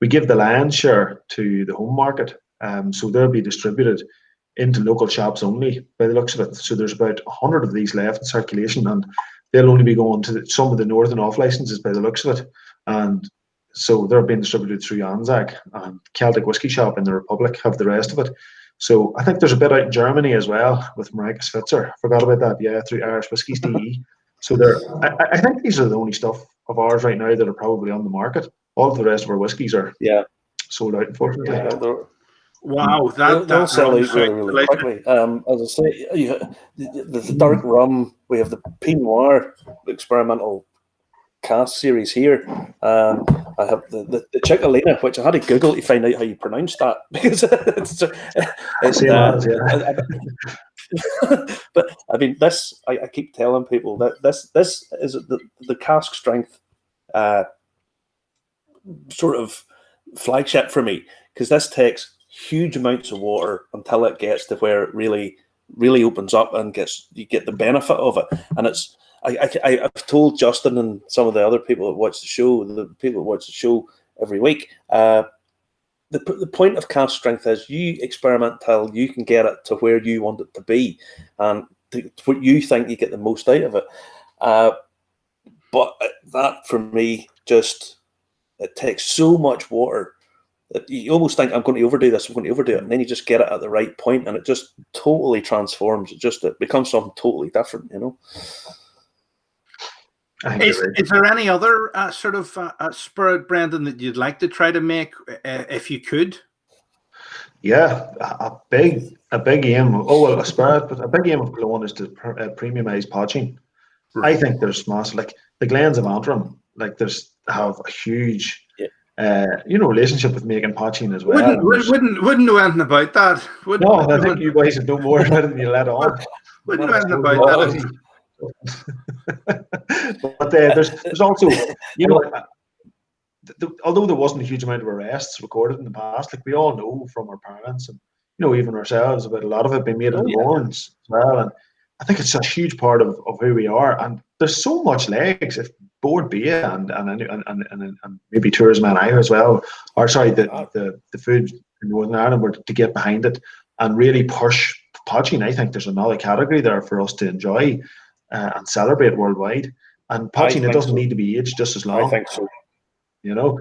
we give the lion's share to the home market. Um, so they'll be distributed into local shops only by the looks of it. So there's about 100 of these left in circulation, and they'll only be going to the, some of the northern off licenses by the looks of it. And so they're being distributed through Anzac and Celtic Whisky Shop in the Republic have the rest of it. So I think there's a bit out in Germany as well with Marika Switzer. Forgot about that. Yeah, through Irish Whiskies DE. So there, I, I- think these are the only stuff of ours right now that are probably on the market. All of the rest of our whiskies are Yeah. sold out, unfortunately. Yeah, Wow, they'll, that, they'll that sell rum out really, really quickly. Um, as I say, you, the, the, the dark rum. We have the Pinot Noir experimental cast series here. Um, I have the, the, the Chicalina, which I had to Google to find out how you pronounce that *laughs* because it's, it's Same uh, as, yeah. *laughs* but I mean, this I, I keep telling people that this this is the the cask strength uh, sort of flagship for me because this takes huge amounts of water until it gets to where it really really opens up and gets you get the benefit of it. And it's I, I I've told Justin and some of the other people that watch the show the people that watch the show every week uh, the, the point of cask strength is you experiment till you can get it to where you want it to be and to, to what you think you get the most out of it. Uh, but that for me just it takes so much water you almost think I'm going to overdo this, I'm going to overdo it, and then you just get it at the right point, and it just totally transforms. It just it becomes something totally different, you know. Is, is there any other uh, sort of uh, uh, spirit, Brendan, that you'd like to try to make uh, if you could? Yeah, a a big, a big aim. Oh well, a spirit, but a big aim of Killowen is to pr- uh, premiumize poitín. I think there's massive, like the Glens of Antrim, like there's have a huge, Yeah. Uh, you know, relationship with Megan poitín as well. wouldn't, wouldn't wouldn't know anything about that. Wouldn't, no, I think you guys have done more about *laughs* it than you let on. wouldn't know anything about that. *laughs* but uh, there's there's also you know uh, th- th- although there wasn't a huge amount of arrests recorded in the past like we all know from our parents and you know even ourselves about a lot of it being made Oh, in yeah. Lawrence as well and I think it's a huge part of, of who we are and there's so much legs if Bord Bia and and, and, and, and, maybe tourism and I as well or sorry the, the, the food in Northern Ireland were to get behind it and really push poitín I think there's another category there for us to enjoy uh, and celebrate worldwide. And poitín, it doesn't so. need to be aged just as long. I think so. you know.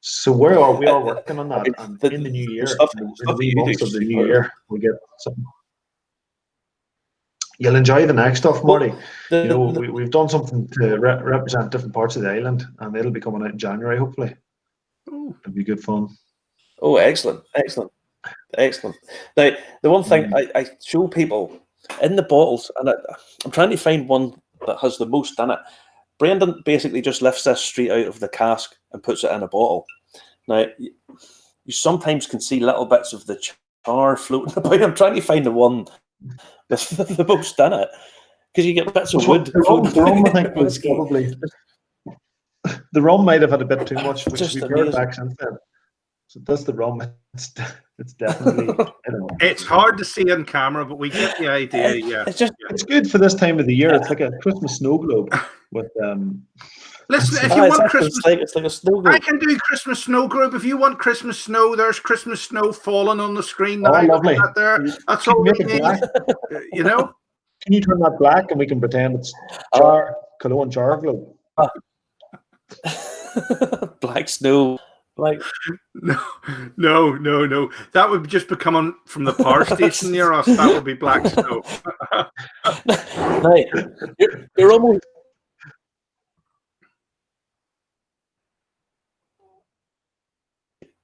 So we are we are working on that, and the- in the new year, stuff- in the- in the wee you do months of the new year, we get something. You'll enjoy the next stuff, Marty. The- You know, the- we, we've done something to re- represent different parts of the island, and it'll be coming out in January, hopefully. Oh, It'll be good fun. Oh, excellent, excellent, excellent. Now, the one thing Mm. I, I show people in the bottles, and I, I'm trying to find one that has the most in it. Brendan basically just lifts this straight out of the cask and puts it in a bottle. Now, you sometimes can see little bits of the char floating *laughs* about. I'm trying to find the one *laughs* the most done it because you get bits of wood. The rum, the rum I think *laughs* was probably *laughs* the rum might have had a bit too much, which Just we've amazing. heard back since then. So that's the rum. It's, it's definitely. I don't know. It's hard to see on camera, but we get the idea. Yeah. It's just It's good for this time of the year. It's like a Christmas snow globe with um. Listen, if you want actually- Christmas, it's like it's like a snow I can do Christmas snow group. If you want Christmas snow, there's Christmas snow falling on the screen. Oh, now. lovely. That there. That's Can all you we need. You know. *laughs* Can you turn that black and we can pretend it's char Killowen char globe? *laughs* Black snow. Like *laughs* No, no, no, no. That would just be coming from the power station near us. That would be black snow. Right. You're, you're almost.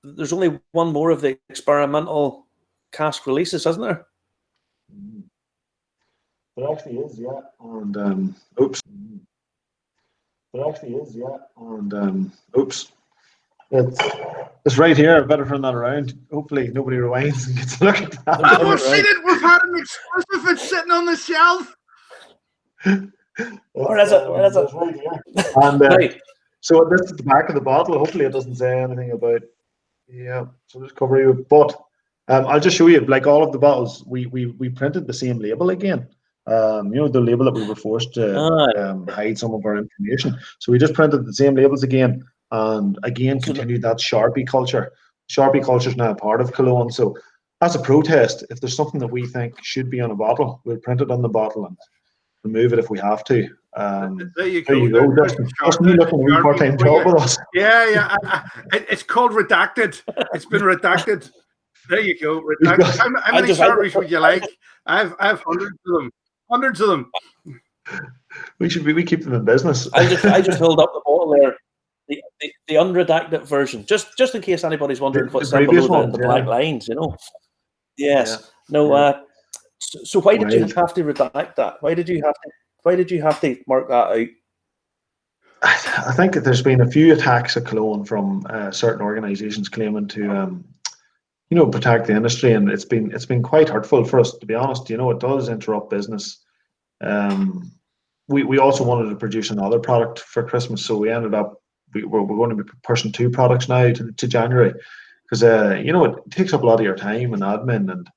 There's only one more of the experimental cask releases, isn't there? There actually is, yeah. And um, oops. There actually is, yeah. And um, oops. It's, it's right here. I better turn that around. Hopefully nobody rewinds and gets *laughs* a look at that. Oh, we've we've seen seen it. We've had an exclusive. It's sitting on the shelf. *laughs* Where is it? Where is it? It's right here. And uh, Right. so this is the back of the bottle. Hopefully it doesn't say anything about. Yeah. So just cover you. But um, I'll just show you. Like all of the bottles, we we we printed the same label again. Um, you know the label that we were forced to Aye. um, hide some of our information. So we just printed the same labels again, and again continued that Sharpie culture. Sharpie culture is now a part of Killowen. So as a protest, if there's something that we think should be on a bottle, we'll print it on the bottle and remove it if we have to. Um, There you go. there you go. There's Justin, the Justin, you looking a wee part-time for job with us. Yeah, yeah. I, I, it's called redacted. It's been redacted. There you go. *laughs* Redacted. How, how many just- I- would you like? I've I've hundreds of them. Hundreds of them. We should be. We keep them in business. I just I just held up the bottle there. The, the, the unredacted version, just just in case anybody's wondering The- what's the in below previous the, the yeah. black lines, you know. Yes. Yeah. No. Yeah. Uh, so, so why did you have to redact that? Why did you have to? Why did you have to mark that out? I think there's been a few attacks at Killowen from uh, certain organisations claiming to, um, you know, protect the industry, and it's been it's been quite hurtful for us to be honest. You know, it does interrupt business. Um, we we also wanted to produce another product for Christmas, so we ended up we, we're, we're going to be pushing two products now to, to January because uh, you know it takes up a lot of your time and admin and.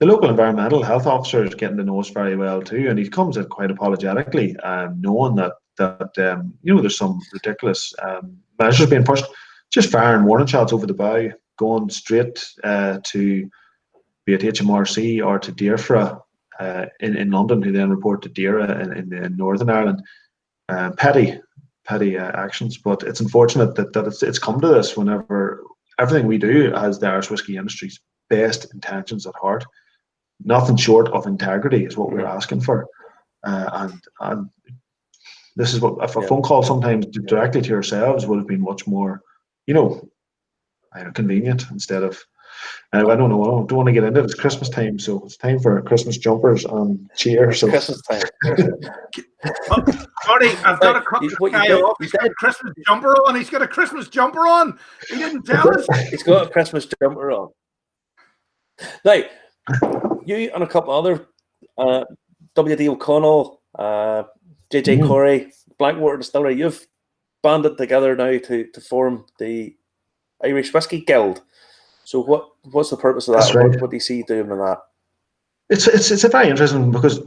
The local environmental health officer is getting to know us very well too, and he comes in quite apologetically, um, knowing that that um, you know there's some ridiculous um, measures being pushed. Just firing warning shots over the bow, going straight uh, to be it HMRC or to DEFRA uh, in, in London, who then report to DAERA in, in, in Northern Ireland. Uh, petty, petty uh, actions, but it's unfortunate that, that it's, it's come to this whenever everything we do has the Irish whiskey industry's best intentions at heart. Nothing short of integrity is what we're asking for. Uh, and, and this is what if a Yeah. phone call sometimes directly to yourselves would have been much more, you know, I know, convenient instead of. Uh, I don't know. I don't, want to get into it. It's Christmas time, so it's time for Christmas jumpers and cheer. So Christmas time. *laughs* Oh, Sorry, I've got to cut You- what guy did- off. He's got a Christmas jumper on. He's got a Christmas jumper on. He didn't tell us. He's got a Christmas jumper on. Now, you and a couple other uh, WD O'Connell, uh, JJ Mhm. Corry, Blackwater Distillery, you've banded together now to, to form the Irish Whiskey Guild. So, what what's the purpose of that? Right. What, what do you see doing with that? it's it's it's a very interesting because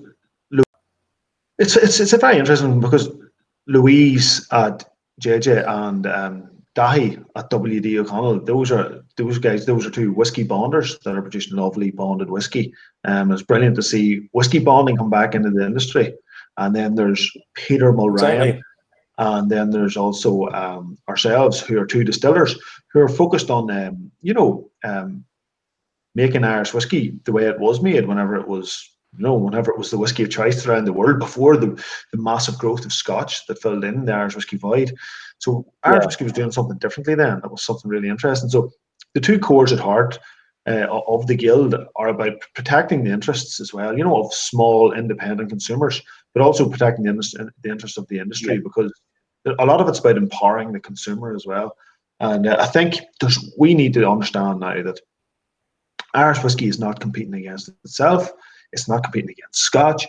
it's it's it's a very interesting because Louise at JJ and um, Dáithí at WD O'Connell, those are those guys. Those are two whiskey bonders that are producing lovely bonded whiskey. Um, it's brilliant to see whiskey bonding come back into the industry. And then there's Peter Mulryan, Exactly. and then there's also um, ourselves, who are two distillers who are focused on, um, you know, um, making Irish whiskey the way it was made whenever it was, you know, whenever it was the whiskey of choice around the world before the, the massive growth of Scotch that filled in the Irish whiskey void. So Irish Yeah. whiskey was doing something differently then. That was something really interesting. So the two cores at heart uh, of the guild are about protecting the interests as well, you know, of small independent consumers, but also protecting the, the interests of the industry yeah. because a lot of it's about empowering the consumer as well. And uh, I think we need to understand now that Irish whiskey is not competing against itself. It's not competing against Scotch.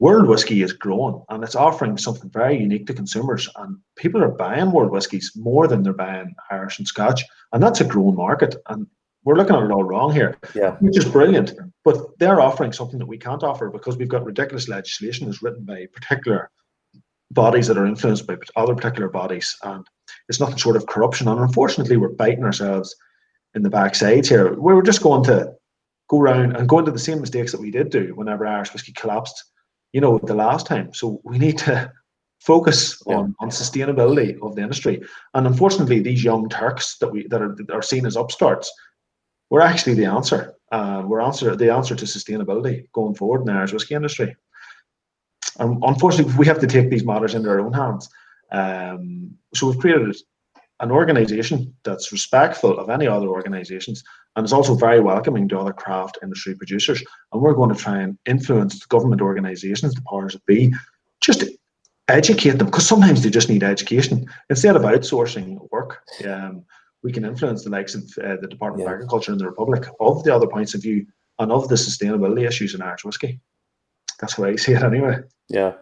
World whiskey is growing and it's offering something very unique to consumers. And people are buying world whiskies more than they're buying Irish and Scotch. And that's a growing market. And we're looking at it all wrong here, yeah. which is brilliant. But they're offering something that we can't offer because we've got ridiculous legislation that's written by particular bodies that are influenced by other particular bodies. And it's nothing short of corruption. And unfortunately, we're biting ourselves in the backside here. We were just going to go around and go into the same mistakes that we did do whenever Irish whiskey collapsed you know, the last time. So we need to *laughs* focus yeah. on, on sustainability of the industry. And unfortunately, these young Turks that we that are, that are seen as upstarts, we're actually the answer. Uh, we're answer the answer to sustainability going forward in the Irish whiskey industry. And unfortunately, we have to take these matters into our own hands. Um, so we've created an organisation that's respectful of any other organisations and is also very welcoming to other craft industry producers. And we're going to try and influence the government organisations, the powers that be, just educate them because sometimes they just need education instead of outsourcing work. Um, we can influence the likes of uh, the Department yeah. of Agriculture in the Republic of the other points of view and of the sustainability issues in Irish whiskey. That's why I see it anyway. Yeah.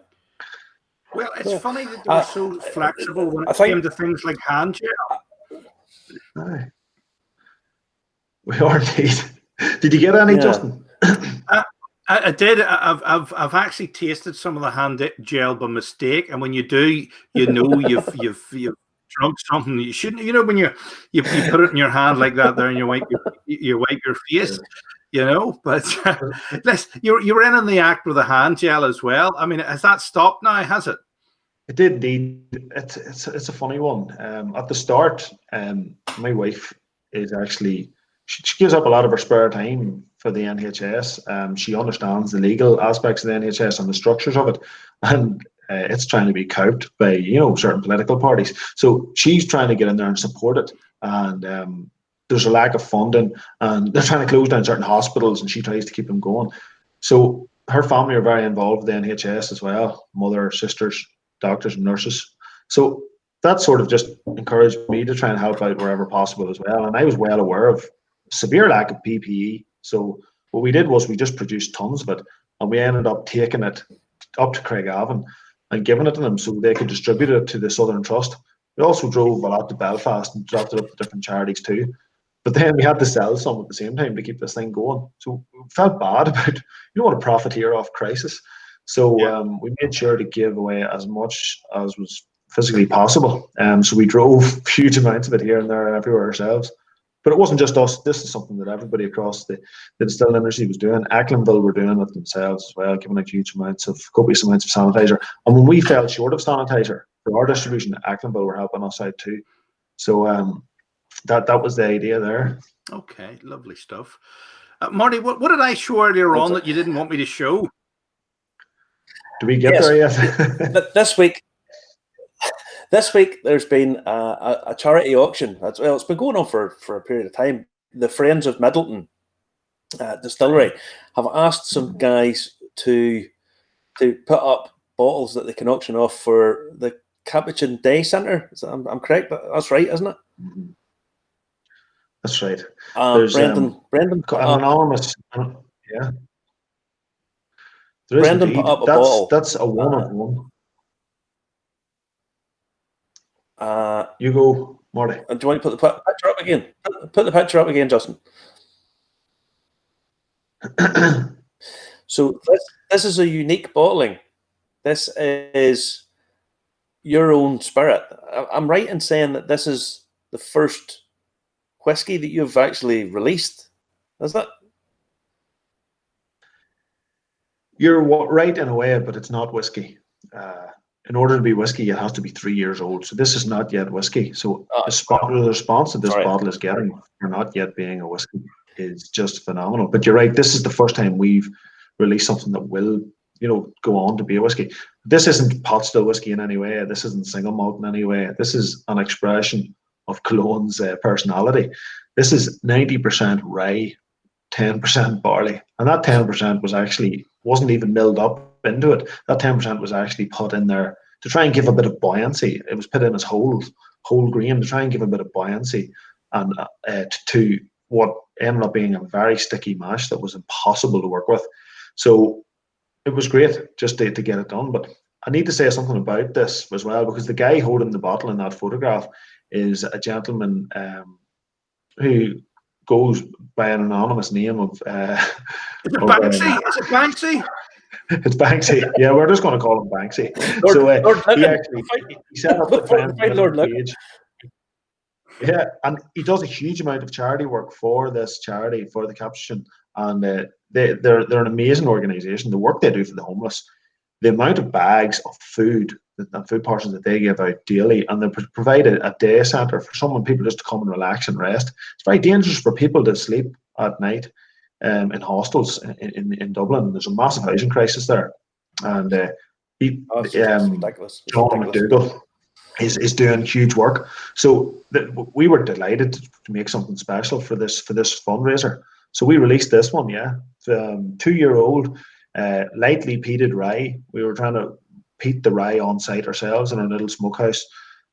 Well, it's yeah. funny that they're uh, so flexible when it I came to things like hand gel. Aye. We are indeed. Did you get any, yeah. Justin? I, I, did. I've, I've I've actually tasted some of the hand gel by mistake, and when you do, you know you've you've you've drunk something you shouldn't. You know when you you, you put it in your hand like that there, and you wipe your, you wipe your face. You know, *laughs* but listen, you're you're in on the act with a hand gel as well. I mean, has that stopped now? Has it? It did indeed. It's it's it's a funny one. Um, at the start, um, my wife is actually she, she, gives up a lot of her spare time for the NHS. Um, she understands the legal aspects of the NHS and the structures of it, and uh, it's trying to be coped by you know certain political parties. So she's trying to get in there and support it, and um, there's a lack of funding, and they're trying to close down certain hospitals, and she tries to keep them going. So her family are very involved with the NHS as well, mother, sisters, doctors and nurses. So that sort of just encouraged me to try and help out wherever possible as well. And I was well aware of severe lack of PPE. So what we did was we just produced tons of it, and we ended up taking it up to Craigavon and giving it to them so they could distribute it to the Southern Trust. We also drove a lot to Belfast and dropped it up to different charities too. But then we had to sell some at the same time to keep this thing going. So we felt bad *laughs* about you don't want to profiteer off crisis. So yeah. um, we made sure to give away as much as was physically possible. Um, so we drove *laughs* huge amounts of it here and there and everywhere ourselves. But it wasn't just us. This is something that everybody across the, the distilling industry was doing. Echlinville were doing it themselves as well, giving out huge amounts of copious amounts of sanitizer. And when we fell short of sanitizer for our distribution, Echlinville were helping us out too. So um, that that was the idea there. Okay, lovely stuff. Uh, Marty, what, what did I show earlier on that you didn't want me to show? Do we get yes. there yet? *laughs* but this week, this week there's been a, a, charity auction. That's, well, it's been going on for, for a period of time. The Friends of Midleton uh, Distillery have asked some guys to to put up bottles that they can auction off for the Capuchin Day Centre. I'm, I'm correct, but that's right, isn't it? That's right. Um, There's Brendan. Um. An anonymous. Yeah. There Brendan put up a that's, bottle. That's a one of one. Uh, you go, Marty. Uh, do you want to put the picture up again? Put the picture up again, Justin. *clears throat* so this this is a unique bottling. This is your own spirit. I'm right in saying that this is the first whiskey that you've actually released. Is that? You're right in a way, but it's not whiskey. Uh, in order to be whiskey, it has to be three years old. So this is not yet whiskey. So oh, the, spot, the response that this right. bottle is getting for not yet being a whiskey is just phenomenal. But you're right. This is the first time we've released something that will, you know, go on to be a whiskey. This isn't pot still whiskey in any way. This isn't single malt in any way. This is an expression of Killowen's uh, personality. This is 90% rye 10% barley. And that 10% was actually wasn't even milled up into it. That 10% was actually put in there to try and give a bit of buoyancy. It was put in as whole whole grain to try and give a bit of buoyancy and uh, to what ended up being a very sticky mash that was impossible to work with. So it was great just to, to get it done. But I need to say something about this as well because the guy holding the bottle in that photograph is a gentleman um, who goes by an anonymous name of. Uh, is it Banksy? Uh, is it Banksy? it's Banksy. Yeah, we're just going to call him Banksy. Lord, so uh, Lord, he actually he set up the page. Yeah, and he does a huge amount of charity work for this charity for the Capuchin, and uh, they they're they're an amazing organisation. The work they do for the homeless, the amount of bags of food and food portions that they give out daily, and they provide a, a day centre for someone people just to come and relax and rest. It's very dangerous for people to sleep at night um, in hostels in, in, in Dublin. There's a massive housing crisis there, and uh, he, oh, um, John McDougall is, is doing huge work. So we were delighted to make something special for this for this fundraiser. So we released this one, yeah, um, two year old, uh, lightly peated rye. We were trying to peat the rye on site ourselves in our little smokehouse.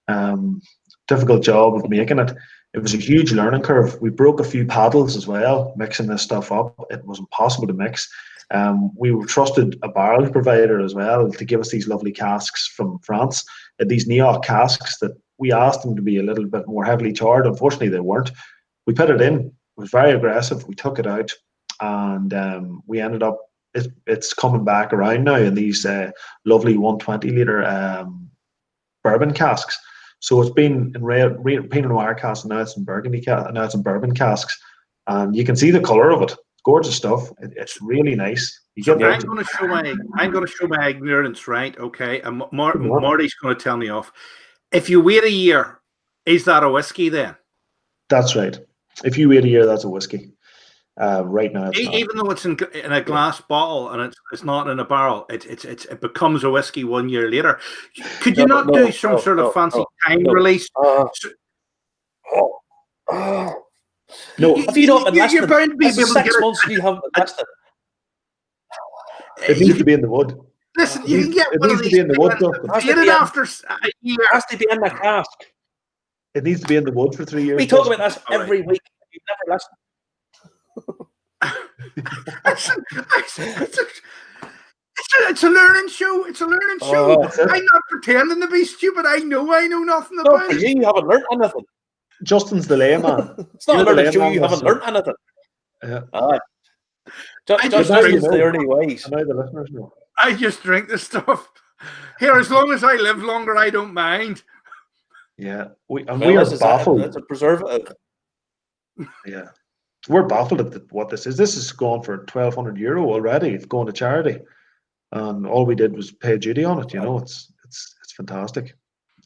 Um, difficult job of making it. It was a huge learning curve. We broke a few paddles as well, mixing this stuff up. It was impossible to mix. Um, we trusted a barrel provider as well to give us these lovely casks from France, uh, these Neoc casks that we asked them to be a little bit more heavily charred. Unfortunately, they weren't. We put it in. It was very aggressive. We took it out, and um, we ended up. It, it's coming back around now in these uh, lovely 120 liter um, bourbon casks. So it's been in red, red Pinot Noir casks, and now it's in Burgundy, now it's in bourbon casks, and you can see the color of it gorgeous stuff. It, it's really nice. So I'm going to show my I'm going to show my ignorance, right? Okay, and Mar- Marty's going to tell me off. If you wait a year, is that a whiskey then? That's right. If you wait a year, that's a whiskey. Uh, right now, even though it's in, in a glass yeah. bottle and it's, it's not in a barrel, it, it, it, it becomes a whiskey one year later. Could you no, not no, do some no, sort of fancy time release? Uh, so, oh, oh. No, have you not been listening? You're bound to be able six months you haven't been listening. It needs to be in the wood. Listen, you can get it one needs of these. To be in the wood, Get it after a year. It has to be in the cask. It needs to be in the wood for three years. We talk about this every week. You never listen. It's, it's, a, it's, a, learning show. It's a learning oh, show. Oh, I'm not pretending to be stupid. I know I know nothing about it. You haven't learned anything. Justin's the layman. *laughs* it's not about show you haven't learned anything. Yeah. Aye. Just, just the early ways. I know the listeners know. I just drink the stuff. Here, as long as I live longer, I don't mind. Yeah, we and well, we are baffled. It's a preservative. Yeah, we're baffled at the, what this is. This is gone for twelve hundred euro already. It's going to charity, and all we did was pay duty on it. You know, it's it's it's fantastic.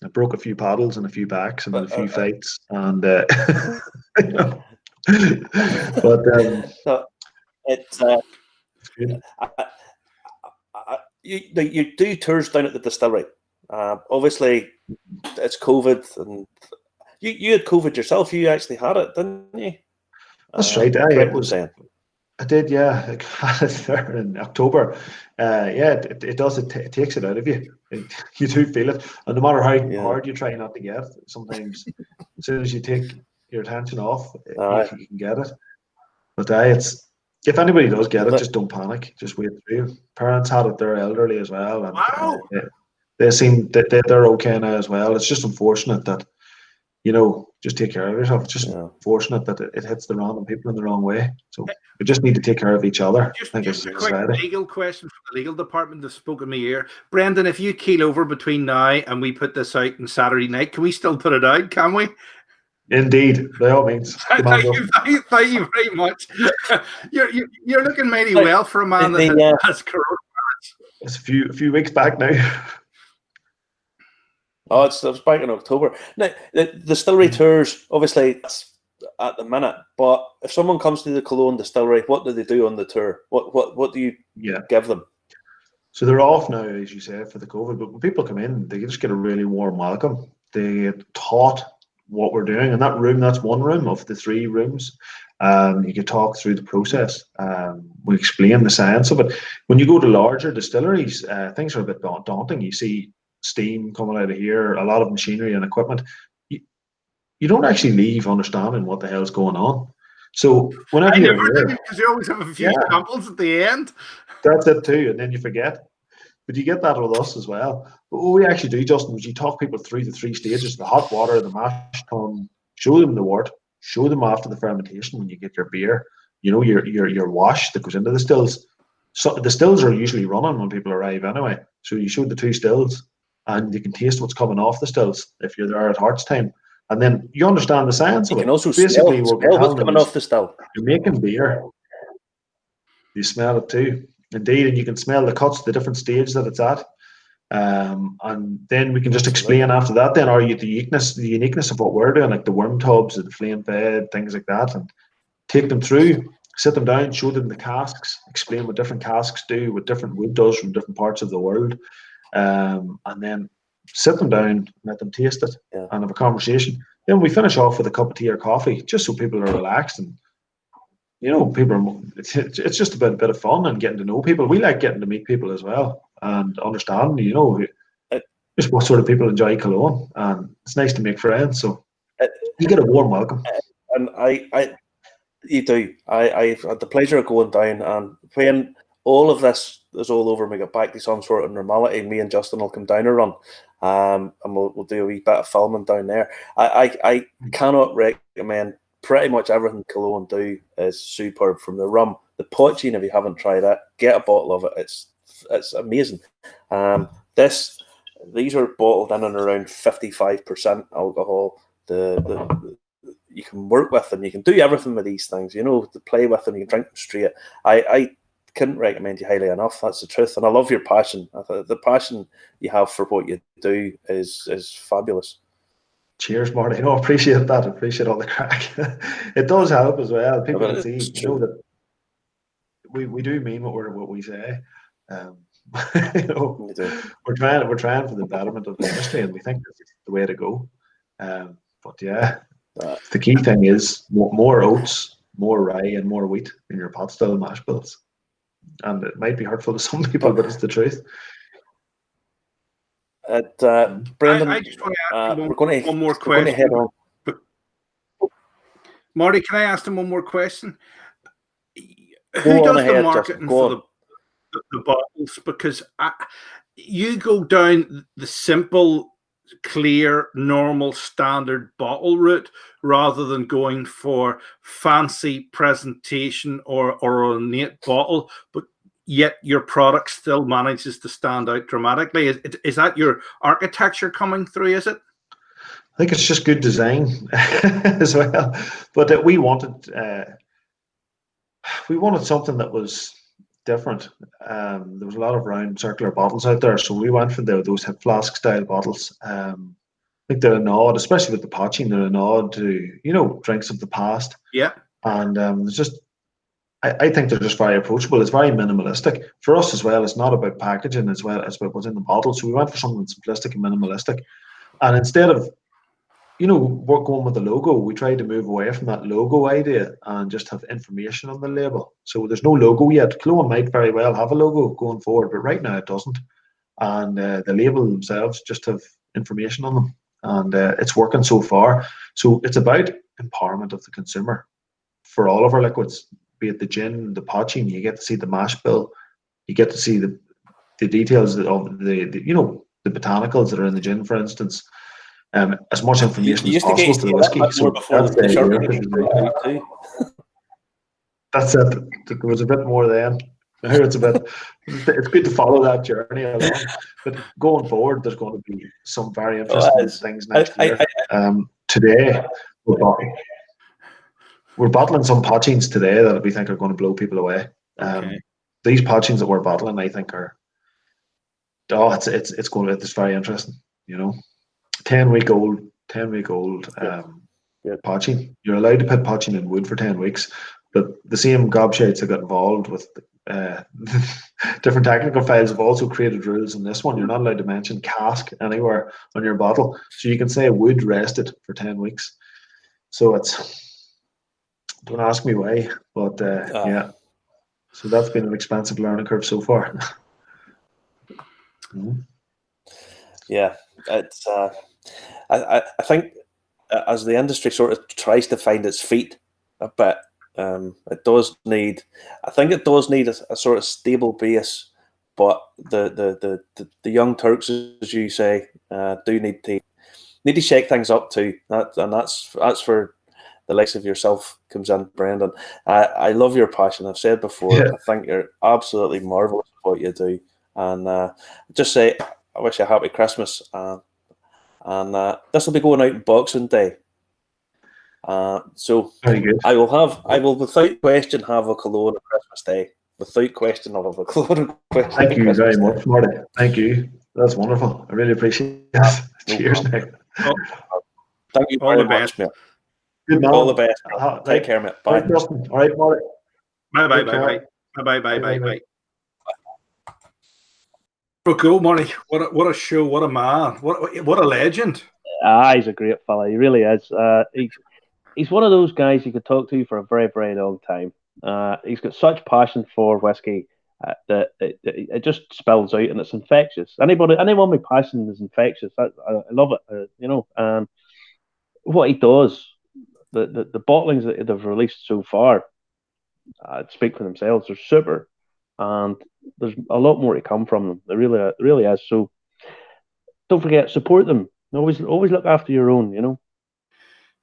I broke a few paddles and a few backs and a few uh, fights, and uh, *laughs* you know. *laughs* but um, so it's uh, I, I, you you do tours down at the distillery. Uh, obviously, it's COVID, and you you had COVID yourself. You actually had it, didn't you? That's uh, right. I, was saying. I did, yeah. *laughs* I there in October. Uh, yeah, it, it does. It, t- it, takes it out of you. It, *laughs* you do feel it, and no matter how yeah. hard you try not to get, sometimes as soon as you take your attention off, right. you, you, can get it. But uh, it's if anybody does get it, just don't panic. Just wait through. Parents had it; they're elderly as well, and wow. uh, they seem that they're okay now as well. It's just unfortunate that you know, just take care of yourself. It's just yeah. fortunate that it, it, hits the random people in the wrong way. So we just need to take care of each other. Just, just a quick legal question from the legal department that spoke in my ear. Brendan, if you keel over between now and we put this out on Saturday night, can we still put it out? Can we? Indeed, by all means. *laughs* thank, you, thank, you, thank you very much. *laughs* you're, you're looking mighty well for a man that the, has, uh, coronavirus. It's a few a few weeks back now. *laughs* Oh, it's, it was back in October. Now, the, distillery tours, obviously, that's at the minute. But if someone comes to the Killowen distillery, what do they do on the tour? What what what do you yeah. give them? So they're off now, as you said, for the COVID. But when people come in, they just get a really warm welcome. They get taught what we're doing. And that room, that's one room of the three rooms. Um, you can talk through the process. Um, we explain the science of it. When you go to larger distilleries, uh, things are a bit daunting. You see steam coming out of here, a lot of machinery and equipment. You, you don't actually leave understanding what the hell's going on. So whenever I you're here, because you always have a few Yeah. samples at the end. that's it too, and then you forget. But you get that with us as well. But what we actually do, Justin, is you talk people through the three stages: the hot water, the mash tun, show them the wort, show them after the fermentation when you get your beer. You know your your your wash that goes into the stills. So the stills are usually running when people arrive anyway. So you show the two stills, and you can taste what's coming off the stills if you're there at Hearts time. And then you understand the science You of can it. also Basically, smell, smell what's coming off the still. you're making beer. You smell it too, indeed, and you can smell the cuts, the different stage that it's at. Um, and then we can just explain after that. Then are you the uniqueness, the uniqueness of what we're doing, like the worm tubs, and the flame bed, things like that, and take them through, sit them down, show them the casks, explain what different casks do, what different wood does from different parts of the world, um, and then sit them down, let them taste it, Yeah. and have a conversation. Then we finish off with a cup of tea or coffee, just so people are relaxed and you know, people are. It's, it's just a bit, bit of fun and getting to know people. We like getting to meet people as well and understand, you know, Uh, just what sort of people enjoy Killowen. And it's nice to make friends. So Uh, you get a warm welcome. and I, I, you do. I, I've had the pleasure of going down and when all of this is all over, and we get back to some sort of normality. Me and Justin will come down a run, um, and we'll, we'll do a wee bit of filming down there. I, I, I cannot recommend pretty much everything Killowen do is superb. From the rum, the poitín. If you haven't tried it, get a bottle of it. It's it's amazing. Um, this these are bottled in and around fifty five percent alcohol. The, the you can work with them. You can do everything with these things. You know, to play with them. You can drink them straight. I, I couldn't recommend you highly enough. That's the truth, and I love your passion. The passion you have for what you do is is fabulous. Cheers, Marty. No, *laughs* I appreciate that. Appreciate all the crack. *laughs* it does help as well. People can see, you know, that we, we do mean what we're what we say. Um, *laughs* you know, we're trying we're trying for the betterment of the industry, and we think this is the way to go. Um, but yeah, Uh, the key thing is more, more oats, more rye, and more wheat in your pot still mash bills. And it might be hurtful to *laughs* some people, but it's the truth. At, uh, Brendan, I, I just want to uh, ask you we're going to one more we're going to head question. on. Marty, can I ask them one more question? Go Who does ahead, the marketing for the, the, the bottles? Because I, you go down the simple, clear, normal, standard bottle route rather than going for fancy presentation or, or ornate bottle, but yet your product still manages to stand out dramatically. Is, is that your architecture coming through? Is it? I think it's just good design *laughs* as well. But uh, we wanted uh, we wanted something that was different. Um, there was a lot of round circular bottles out there, so we went for the, those hip flask style bottles. Um, I think they're a nod, especially with the poitín, they're a nod to you know drinks of the past. Yeah. And um, there's just I, I think they're just very approachable. It's very minimalistic for us as well. It's not about packaging as well as about what's in the bottle. So we went for something simplistic and minimalistic. And instead of you know, we're going with the logo. We tried to move away from that logo idea and just have information on the label. So there's no logo yet. Killowen might very well have a logo going forward, but right now it doesn't. And uh, the label themselves just have information on them, and uh, it's working so far. So it's about empowerment of the consumer for all of our liquids, be it the gin, the poitín. You get to see the mash bill, you get to see the the details of the, the you know the botanicals that are in the gin, for instance um, as much information You as possible to the whiskey. So that's the the sharp idea. edition too. That's it. There was a bit more then. Now *laughs* it's a bit. It's good to follow that journey along. But going forward, there's going to be some very interesting it's- things next I, year. I, Um, today, we're, bot- we're bottling some poitíns today that we think are going to blow people away. Um, Okay. These poitíns that we're bottling, I think, are oh, it's it's it's going to it's very interesting. You know, ten week old, ten week old um, Yeah. poitín. You're allowed to put poitín in wood for ten weeks, but the same gobshites that got involved with uh, *laughs* different technical files have also created rules in this one. You're not allowed to mention cask anywhere on your bottle, so you can say wood rested for ten weeks. So it's Don't ask me why, but uh, Ah. yeah. So that's been an expensive learning curve so far. *laughs* Mhm. Yeah, it's. Uh, I, I think uh, as the industry sort of tries to find its feet a bit, um, it does need. I think it does need a, a sort of stable base, but the the, the, the, the young Turks, as you say, uh, do need to need to shake things up too. That and that's that's for the likes of yourself comes in, Brendan. I, I love your passion. I've said before. Yeah. I think you're absolutely marvelous at what you do, and uh, just say I wish you a happy Christmas. Uh, and uh, this will be going out Boxing Day. Uh, so Very good. I will have, I will without question have a cologne on Christmas Day. Without question, I'll have a *laughs* cologne on Christmas Thank you Christmas very Day. much, Marty. Thank you. That's wonderful. I really appreciate it. no *laughs* Cheers, problem. mate. Thank you All very the much, best. mate. Good man. All the best. mate. Uh, Take care, mate. Bye. Bye. Justin. All right, Marty. Bye bye Take bye care. bye bye bye bye bye Bye, bye. But cool, Money. What a, what a show! What a man! What what a legend! Ah, he's a great fella. He really is. Uh, he's he's one of those guys you could talk to for a very very long time. Uh, he's got such passion for whiskey uh, that it, it, it just spills out and it's infectious. Anybody, anyone with passion is infectious. I, I, I love it. Uh, you know, um, what he does, the, the the bottlings that they've released so far, uh, speak for themselves. They're super, and there's a lot more to come from them. There really, there really is. So don't forget, support them. Always, always look after your own. You know.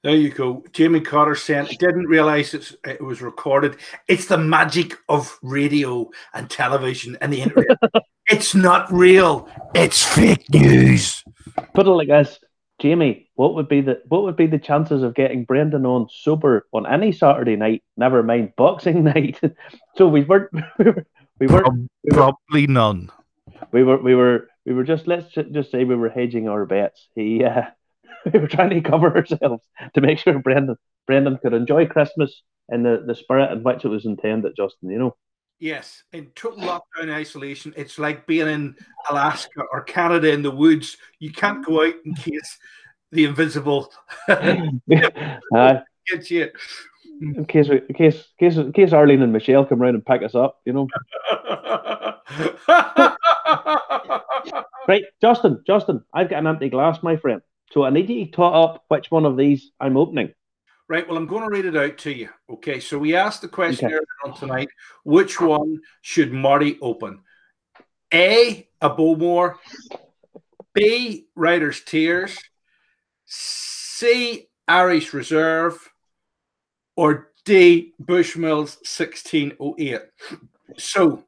There you go. Jamie Cotter saying didn't realize it's, it was recorded. It's the magic of radio and television and the internet. *laughs* it's not real. It's fake news. Put it like this, Jamie. What would be the what would be the chances of getting Brendan on sober on any Saturday night? Never mind Boxing *laughs* night. so we weren't. *laughs* We were. We were. Probably none. We were. We were. We were just. Let's just say we were hedging our bets. He. Uh, *laughs* we were trying to cover ourselves to make sure Brendan Brendan could enjoy Christmas in the, the spirit in which it was intended. Justin, you know. Yes, in total lockdown isolation, it's like being in Alaska or Canada in the woods. You can't go out in case the invisible *laughs* *laughs* uh, gets you. In case, we, in case, in case, in case Arlene and Michelle come round and pick us up, you know. *laughs* Right, Justin, Justin, I've got an empty glass, my friend. So I need you to tot up which one of these I'm opening. Right, well, I'm going to read it out to you. Okay, so we asked the question Okay. earlier on tonight which one should Marty open? A, a Bowmore, B, Writers' Tears, C, Irish Reserve, or D, Bushmills 1608. So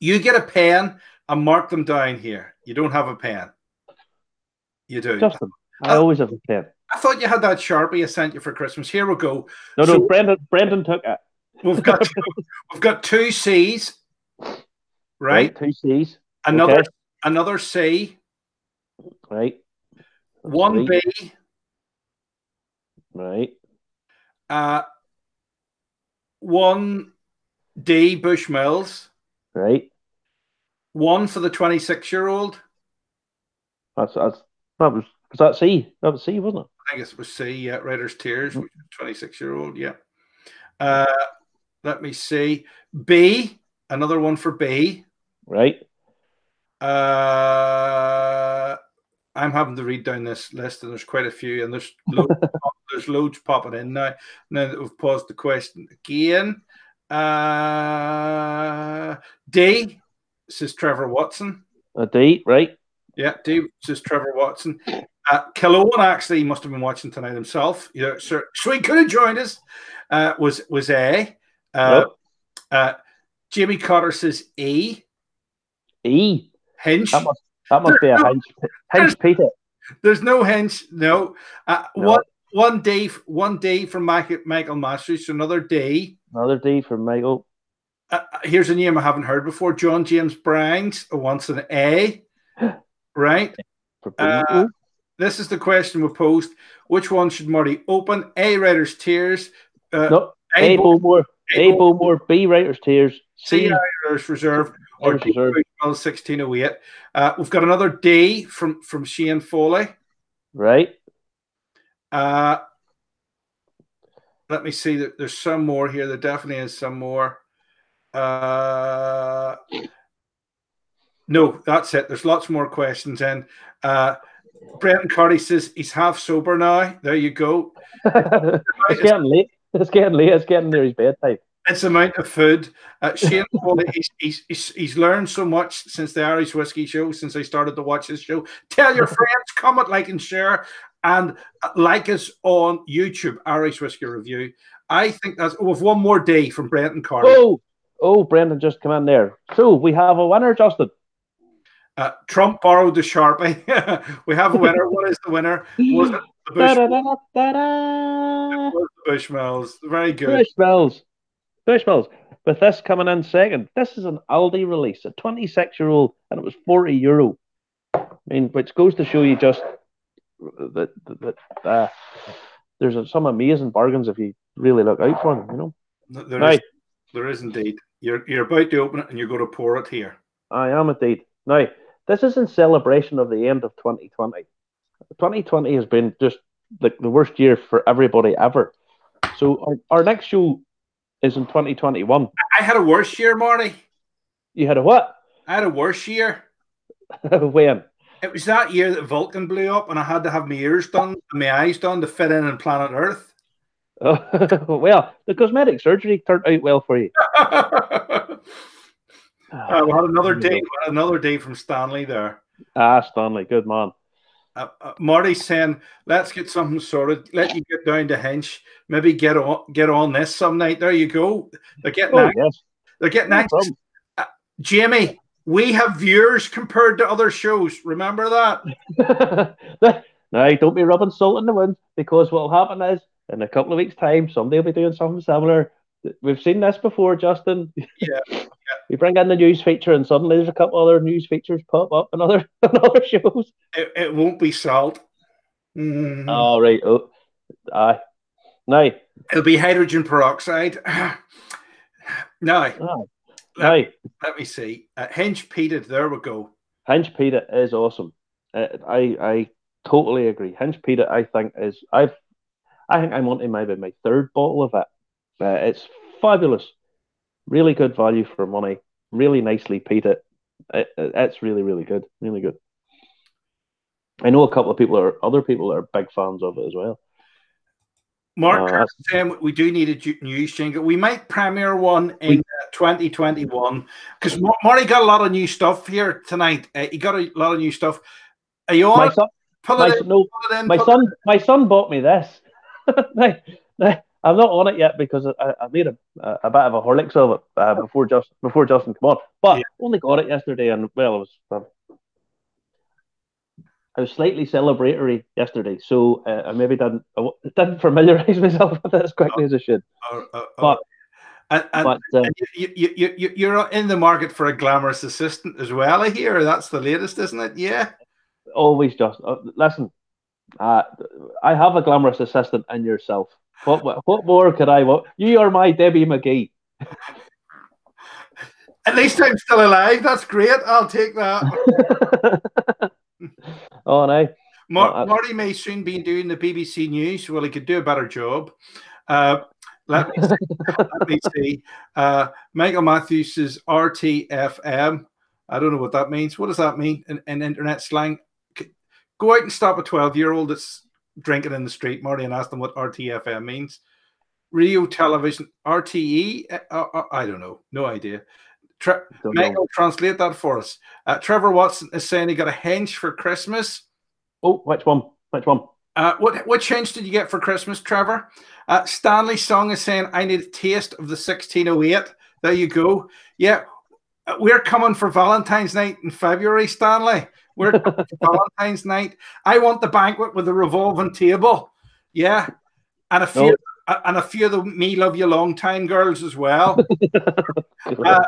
you get a pen and mark them down here. You don't have a pen. You do. Justin, I Uh, always have a pen. I thought you had that Sharpie I sent you for Christmas. Here we go. No, no, so- Brendan, Brendan took it. We've got we've got two C's, right? Two C's. Another Okay. another C, Right. one Three. B, Right. Uh, one D Bushmills, Right. one for the twenty-six year old. That's that's that was was that C? That was C, wasn't it? I guess it was C. Yeah, Writers' Tears, twenty-six year old. Yeah. Uh, let me see. B, another one for B. Right. Uh, I'm having to read down this list, and there's quite a few, and there's *laughs* loads, there's loads popping in now. Now that we've paused the question again, uh, D says Trevor Watson. A D. Right. Yeah, D says Trevor Watson. Uh, Killowen actually must have been watching tonight himself. You know, so, so he could have joined us. Uh, was was A. Uh, Yep. uh, Jimmy Cotter says E. E. Hinch. That must that must be a hinge. Hinch Peated. There's no hints. No. Uh, No. One one day. One day from Michael, Michael Masters. So another day. Another D for Michael. Uh, uh, here's a name I haven't heard before. John James Brangs wants an A. *gasps* Right. Uh, This is the question we posed. Which one should Marty open? A. Writer's Tears. Uh, no. A. A. Bo- Bowmore. A. Bowmore. B. Writer's Tears. C. Writer's Reserve. Or D. Reserve. Bushmill 1608. Uh, we've got another D from from Shane Foley. Right. Uh, let me see. that There's some more here. There definitely is some more. Uh, no, that's it. There's lots more questions in. Uh, Brendan Carty says he's half sober now. There you go. *laughs* it's getting late. It's getting late. It's getting near his bedtime. It's amount of food. Uh, Shane *laughs* he's, he's, he's, he's learned so much since the Irish Whiskey Show, since I started to watch his show. Tell your *laughs* friends, comment, like, and share, and like us on YouTube, Irish Whiskey Review. I think that's. Oh, we've one more day from Brendan Carty. Oh, oh, Brendan just come in there. So we have a winner, Justin. Uh, Trump borrowed the Sharpie. *laughs* we have a winner. what is the winner? Was it the Bush? Da-da-da-da-da. Was the Bushmills. Very good. Bushmills. Bushmills. With this coming in second, this is an Aldi release, a 26 year old, and it was 40 euro. I mean, which goes to show you just that, that uh, there's some amazing bargains if you really look out for them, you know. There Right. is, there is indeed. You're you're about to open it and you're going to pour it here. I am indeed. Now, this is in celebration of the end of 2020. 2020 has been just like the worst year for everybody ever. So our, our next show is in 2021. I had a worse year, Marty. You had a what? I had a worse year. *laughs* when? It was that year that Vulcan blew up, and I had to have my ears done, and my eyes done to fit in on planet Earth. *laughs* *laughs* well, the cosmetic surgery turned out well for you. Uh, we had another day, another day from Stanley there. Ah, Stanley, good man. Uh, uh, Marty's saying, "Let's get something sorted. Let you get down to Hinch. Maybe get on get on this some night. There you go. They're getting Oh, yes. they're getting No act- Jamie, we have viewers compared to other shows. Remember that? *laughs* now, don't be rubbing salt in the wind because what will happen is in a couple of weeks' time, somebody will be doing something similar. We've seen this before, Justin. Yeah. *laughs* we bring in the news feature, and suddenly there's a couple other news features pop up in other, *laughs* in other shows. It, it won't be salt. Mhm. All right. Oh, aye. Now, It'll be hydrogen peroxide. *sighs* aye. let me see. Uh, Hinch peated. There we go. Hinch Peated is awesome. Uh, I I totally agree. Hinch Peated, I think is I've I think I'm onto maybe my third bottle of it. Uh, it's fabulous, really good value for money. Really nicely peated. It, it- it's really really good, really good. I know a couple of people are other people that are big fans of it as well. Mark Kirk that's- saying we do need a ju- news jingle. We might premiere one in uh, 2021 because Marty got a lot of new stuff here tonight. Uh, he got a lot of new stuff. Are you on? My son, Pull my, it in. no, Pull it in. my pull son, my son bought me this. *laughs* Now- now, I'm not on it yet because I, I made a, a bit of a Horlicks of it uh, before just before Justin come on. But Yeah. only got it yesterday, and well, it was um, I was slightly celebratory yesterday, so uh, I maybe didn't I didn't *laughs* familiarize myself with it as quickly as I should. Uh, uh, uh, But- and, and, But uh, and you, you, you, you, you're in the market for a glamorous assistant as well. I hear that's the latest, isn't it? Yeah. always just uh, listen. Uh, I have a glamorous assistant in yourself. What what what more could I want? You are my Debbie McGee. At least I'm still alive. That's great. I'll take that. *laughs* *laughs* oh no. Mar- I- Marty may soon be doing the BBC News. Well, he could do a better job. Uh, let me see. *laughs* let me see. Uh, Michael Matthews says RTFM. I don't know what that means. What does that mean in, in internet slang? Go out and stop a 12 year old that's drinking in the street, Marty, and ask them what RTFM means. Radio television, RTE? Uh, uh, I don't know. No idea. Tre- Don't know. Michael, translate that for us. Uh, Trevor Watson is saying he got a Hinch for Christmas. Oh, which one? Which one? Uh, what what change did you get for Christmas, Trevor? Uh, Stanley Song is saying, "I need a taste of the 1608." There you go. Yeah, uh, we're coming for Valentine's night in February, Stanley. We're coming for *laughs* Valentine's night. I want the banquet with the revolving table. Yeah, and a few No. uh, and a few of the me love you long time girls as well. *laughs* Uh,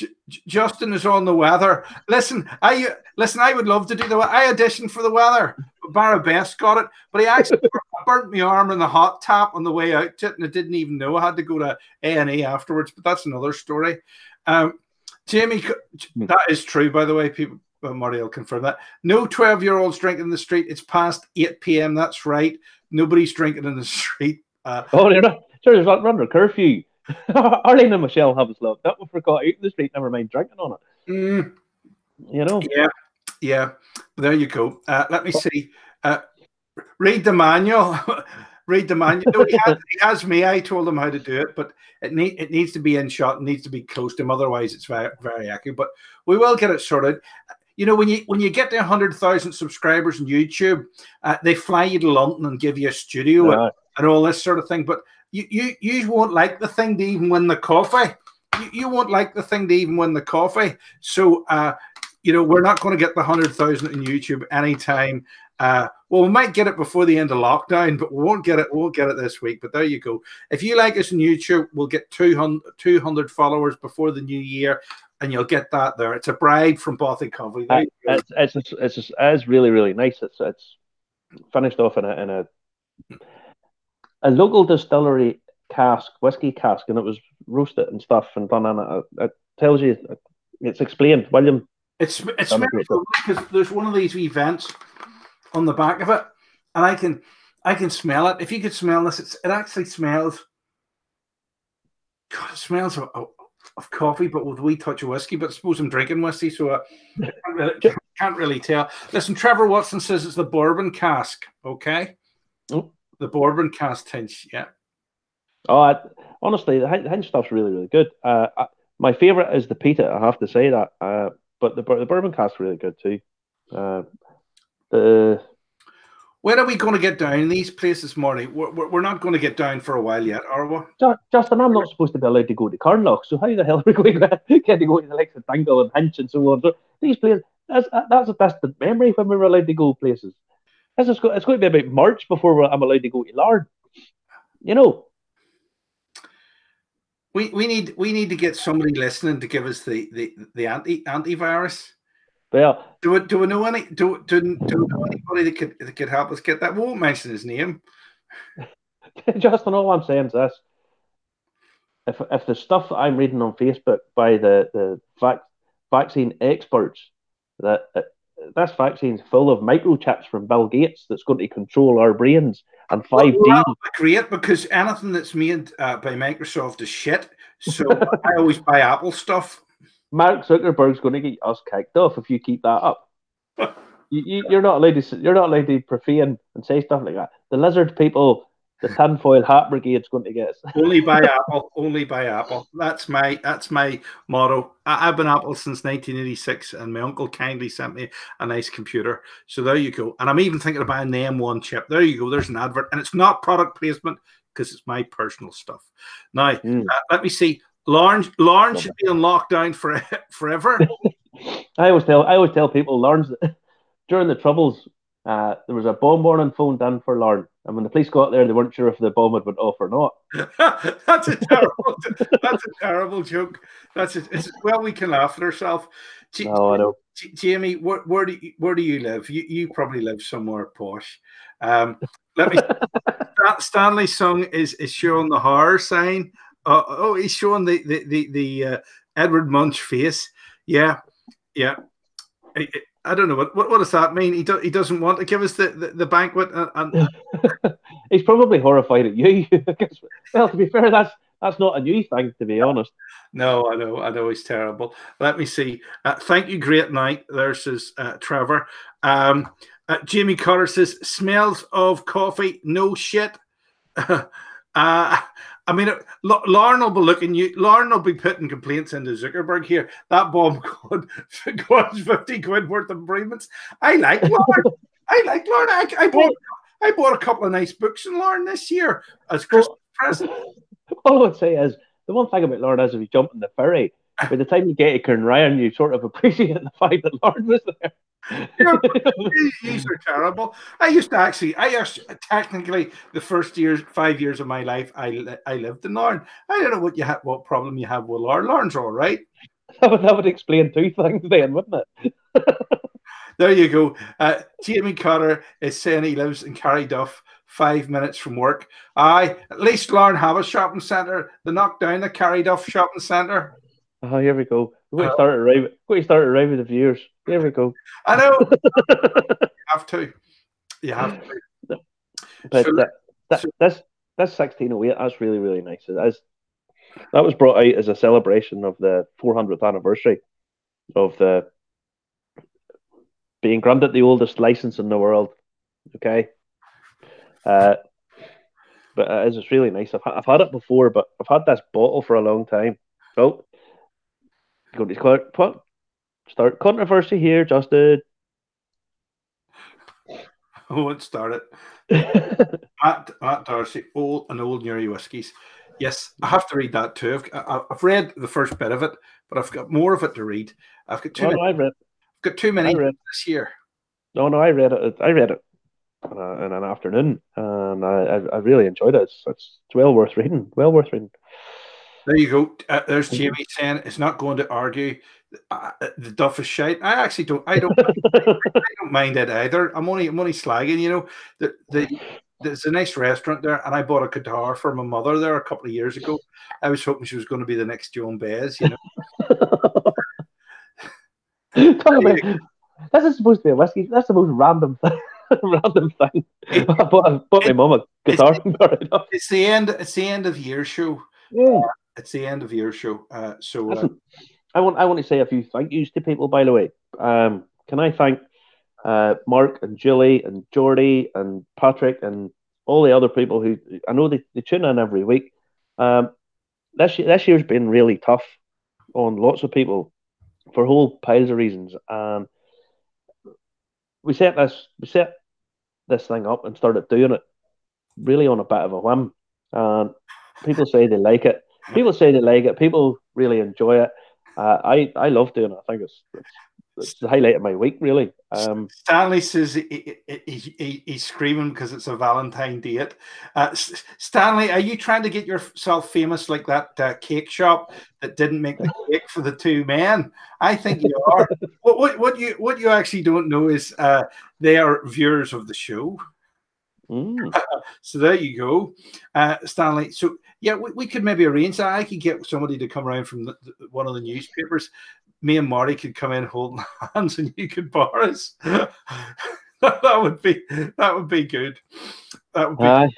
J- Justin is on the weather. Listen, I listen. I would love to do the. I auditioned for the weather. Barra Best got it, but he actually *laughs* burnt my arm in the hot tap on the way out to it, and I didn't even know. I had to go to A and E afterwards, but that's another story. Um, Jamie, that is true, by the way. People, well, Marty will confirm that. No twelve-year-olds drinking in the street. It's past eight p.m. That's right. Nobody's drinking in the *laughs* street Uh, Oh, they're not. Sure, there's not under curfew. *laughs* Arlene and Michelle have us locked That We forgot out in the street. Never mind drinking on it. mm, You know. yeah, yeah. There you go. Uh, let me see. Uh, read the manual. *laughs* read the manual. No, he, has, he has me. I told him how to do it, but it need it needs to be in shot. It needs to be close to him. Otherwise, it's very very accurate. But we will get it sorted. You know, when you when you get to hundred thousand subscribers on YouTube, uh, they fly you to London and give you a studio Uh, and all this sort of thing. But you you, you won't like the thing to even win the coffee. You, you won't like the thing to even win the coffee. So uh, you know, we're not going to get the hundred thousand in YouTube anytime. Uh, well, we might get it before the end of lockdown, but we won't get it. We won't get it this week. But there you go. If you like us on YouTube, we'll get 200, 200 followers before the new year, and you'll get that there. It's a bribe from Bothy Coffee. Uh, you it's it's it's, it's, it's really really nice. It's it's finished off in a in a a local distillery cask, whiskey cask, and it was roasted and stuff and done in it. It tells you it's explained. William, It's it's Done a great smells because there's one of these wee vents on the back of it, and I can I can smell it. If you could smell this, it's, it actually smells. God, it smells of, of, of coffee, but with a wee touch of whiskey. But I suppose I'm drinking whiskey, so I can't really, *laughs* can't really tell. Listen, Trevor Watson says it's the bourbon cask. Okay, Oh. The bourbon cast tinge. Yeah, oh, I, honestly, the Hinch stuff's really really good. Uh, I, my favorite is the Peter. I have to say that. Uh, but the the bourbon cask's really good too. Uh, the when are we going to get down these places, Marty? We're, we're we're not going to get down for a while yet, are we? Justin, I'm not supposed to be allowed to go to Carnlough, so how the hell are we *laughs* going to get to go to the likes of Dingle and Hinch and so on? So these places, that's that's a distant memory when we were allowed to go places. This is go, it's going to be about March before I'm allowed to go to Larne. You know, We we need we need to get somebody listening to give us the the, the anti antivirus. well, Do we, do we know any do, do, do we know anybody that could that could help us get that? We won't mention his name. *laughs* Justin, all I'm saying is this: if if the stuff that I'm reading on Facebook by the the vac- vaccine experts that. that this vaccine's full of microchips from Bill Gates that's going to control our brains and 5G. Well, that'll great because anything that's made uh, by Microsoft is shit. So *laughs* I always buy Apple stuff. Mark Zuckerberg's going to get us kicked off if you keep that up. *laughs* you, you, you're not allowed to. You're not allowed to profane and say stuff like that. The lizard people, the tinfoil hat brigade's going to get us. *laughs* Only buy Apple. Only buy Apple. That's my that's my motto. I, I've been Apple since 1986, and my uncle kindly sent me a nice computer. So there you go. And I'm even thinking of buying the M1 chip. There you go. There's an advert, and it's not product placement because it's my personal stuff. Now, Mm. uh, let me see. Larne, Larne should be on lockdown for *laughs* forever. *laughs* I always tell. I always tell people, Lawrence, during the troubles, uh, there was a bomb warning phoned in for Larne, and when the police got there, they weren't sure if the bomb had went off or not. *laughs* that's a terrible. that's a terrible joke. That's well, we can laugh at ourselves. J- No, I know. J- Jamie, where, where do you, where do you live? You you probably live somewhere posh. Um, let me. *laughs* Stan- Stanley's song is is showing the horror sign. Uh, oh, he's showing the the the, the uh, Edward Munch face. Yeah, yeah. I, I- I don't know what, what what does that mean. He do, he doesn't want to give us the the, the banquet and, and *laughs* He's probably horrified at you. *laughs* well, to be fair, that's that's not a new thing, to be honest. No, I know, I know he's terrible. Let me see. Uh, thank you, great night. There's his uh, Trevor. Um, uh, Jamie Cutter says smells of coffee. No shit. *laughs* uh, I mean, L- Larne will be looking you. Larne will be putting complaints into Zuckerberg here. That bomb *laughs* could cost fifty quid worth of improvements. I like Larne. I like Larne. I, I bought I bought a couple of nice books in Larne this year as Christmas present. All I would say is the one thing about Larne is if you jump in the ferry, by the time you get to Cairnryan, you sort of appreciate the fact that Larne was there. These are terrible. I used to actually, I actually, technically, the first years, five years of my life, I I lived in Larne. I don't know what you have, what problem you have with Larne. Larne's all right. *laughs* that, would, that would explain two things then, wouldn't it? *laughs* There you go. Uh, Jamie Cutter is saying he lives in Carryduff, five minutes from work. Aye, at least Larne have a shopping centre. They knocked down the Carryduff shopping centre. Oh, here we go. We're going to start arriving. Going to start arriving with the viewers. Here we go. I know. *laughs* you have to. You have to. But So- uh, th- so- this that's sixteen oh eight. That's really really nice. That was brought out as a celebration of the 400th anniversary of the being granted the oldest license in the world. Okay. Uh, but it is, it's really nice. I've, I've had it before, but I've had this bottle for a long time. So, go to start, start controversy here, Justin. *laughs* Oh, it started. *laughs* Matt, Matt Darcy, old and old Newry whiskies. Yes, I have to read that too. I've, I've read the first bit of it, but I've got more of it to read. I've got too Oh, many. no, I read. I've got too many this year. No, no, I read it. I read it in, a, in an afternoon, and I, I, I really enjoyed it. It's, it's well worth reading. Well worth reading. There you go. Uh, there's. Jamie saying it's not going to argue. Uh, the duff is shite. I actually don't. I don't. *laughs* I don't mind it either. I'm only. I'm only slagging. You know, the the. There's a nice restaurant there, and I bought a guitar for my mother there a couple of years ago. I was hoping she was going to be the next Joan Baez, you know. *laughs* Talk about, this is supposed to be a whiskey. That's the most random thing. *laughs* random thing. I bought, I bought my mum a guitar. It's the end. It's the end of year show. Yeah. It's the end of year show. Uh, so uh, Listen, I want I want to say a few thank yous to people. By the way, um, can I thank uh, Mark and Julie and Geordie and Patrick and all the other people who I know they, they tune in every week. Um, this this year's been really tough on lots of people for whole piles of reasons. Um, we set this we set this thing up and started doing it really on a bit of a whim. And people say they like it. People say they like it. People really enjoy it. Uh, I I love doing it. I think it's it's, it's the highlight of my week, really. Um, Stanley says he, he, he, he- he's screaming because it's a Valentine date. Uh, Stanley, are you trying to get yourself famous like that uh, cake shop that didn't make the *laughs* cake for the two men? I think you are. what, what, what you what you actually don't know is uh, they are viewers of the show. Mm, *laughs* So there you go, uh, Stanley. So yeah, we, we could maybe arrange that. I could get somebody to come around from the, the- one of the newspapers. Me and Marty could come in holding *laughs* hands, and you could bar us. *laughs* that would be that would be good. That would be. aye.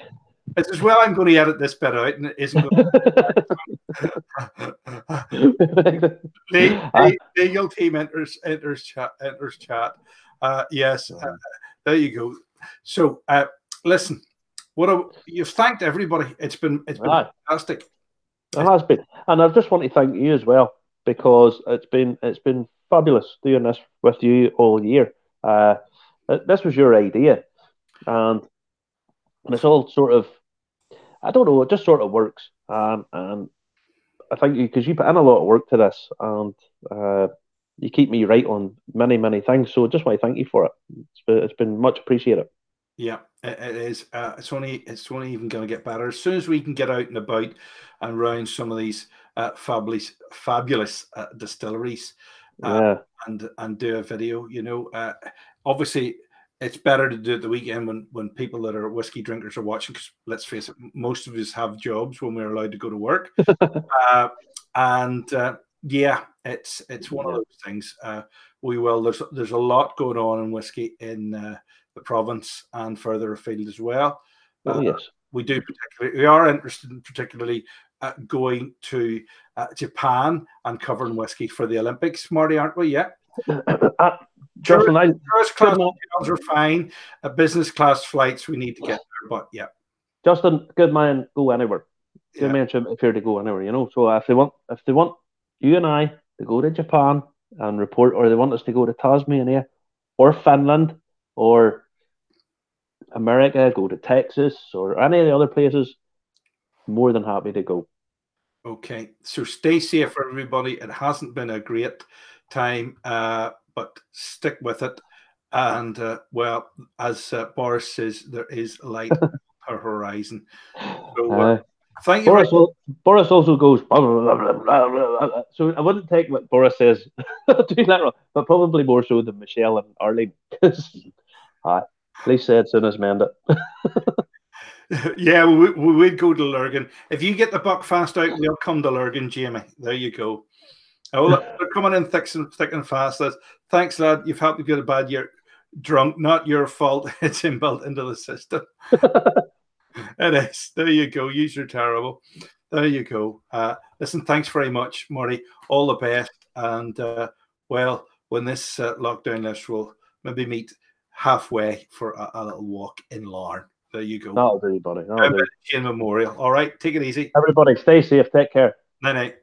It's as well. I'm going to edit this bit out, and it isn't. Going the, the legal team enters enters chat enters chat. Uh, yes, uh, there you go. So uh, listen, what a, you've thanked everybody. It's been it's been Aye. fantastic. It has been, and I just want to thank you as well because it's been it's been fabulous doing this with you all year. Uh, this was your idea, and it's all sort of I don't know, it just sort of works. Um, and I thank you because you put in a lot of work to this, and uh, you keep me right on many many things. So I just want to thank you for it. It's been, it's been much appreciated. Yeah, it, it is. Uh, it's only it's only even going to get better as soon as we can get out and about and round some of these uh, fabulous fabulous uh, distilleries. Uh, Yeah, and and do a video. You know, uh, obviously it's better to do it the weekend when when people that are whiskey drinkers are watching. Because let's face it, most of us have jobs when we're allowed to go to work. *laughs* uh, and uh, yeah, it's it's one of those things. Uh, we will. There's there's a lot going on in whiskey in uh, the province and further afield as well. oh Uh, yes. we do particularly we are interested in particularly uh, going to uh, Japan and covering whiskey for the Olympics, Marty, aren't we? Yeah. *coughs* Uh, Justin, I, First class hotels are fine. Uh, business class flights we need to get there, but yeah, Justin, good man, go anywhere. Good Yeah. man should appear to go anywhere, you know. So if they want if they want you and I to go to Japan and report or they want us to go to Tasmania or Finland or America, go to Texas or any of the other places, more than happy to go. okay. So stay safe, everybody. It hasn't been a great time, uh, but stick with it. And uh, well, as uh, Boris says, there is light per *laughs* horizon. So uh, Uh, thank you. Boris, Boris also goes, blah, blah, blah, blah, blah, blah. so I wouldn't take what Boris says *laughs* too literal, but probably more so than Michelle and Arlene. *laughs* Aye, police said soon as mend it. yeah, we, we would go to Lurgan. If you get the Buckfast out, we'll come to Lurgan, Jamie. There you go. Oh, look, *laughs* they're coming in thick and, thick and fast. That's, thanks, lad. You've helped me get a bad year. Drunk, not your fault. *laughs* It's inbuilt into the system. *laughs* it is. There you go. You're terrible. There you go. Uh, listen, thanks very much, Marty. All the best. And uh, well, when this uh, lockdown lifts, we'll maybe meet halfway for a, a, little walk in Larne. There you go. That'll do, buddy. That'll do. Memorial. All right. Take it easy. Everybody, stay safe. Take care. Night night.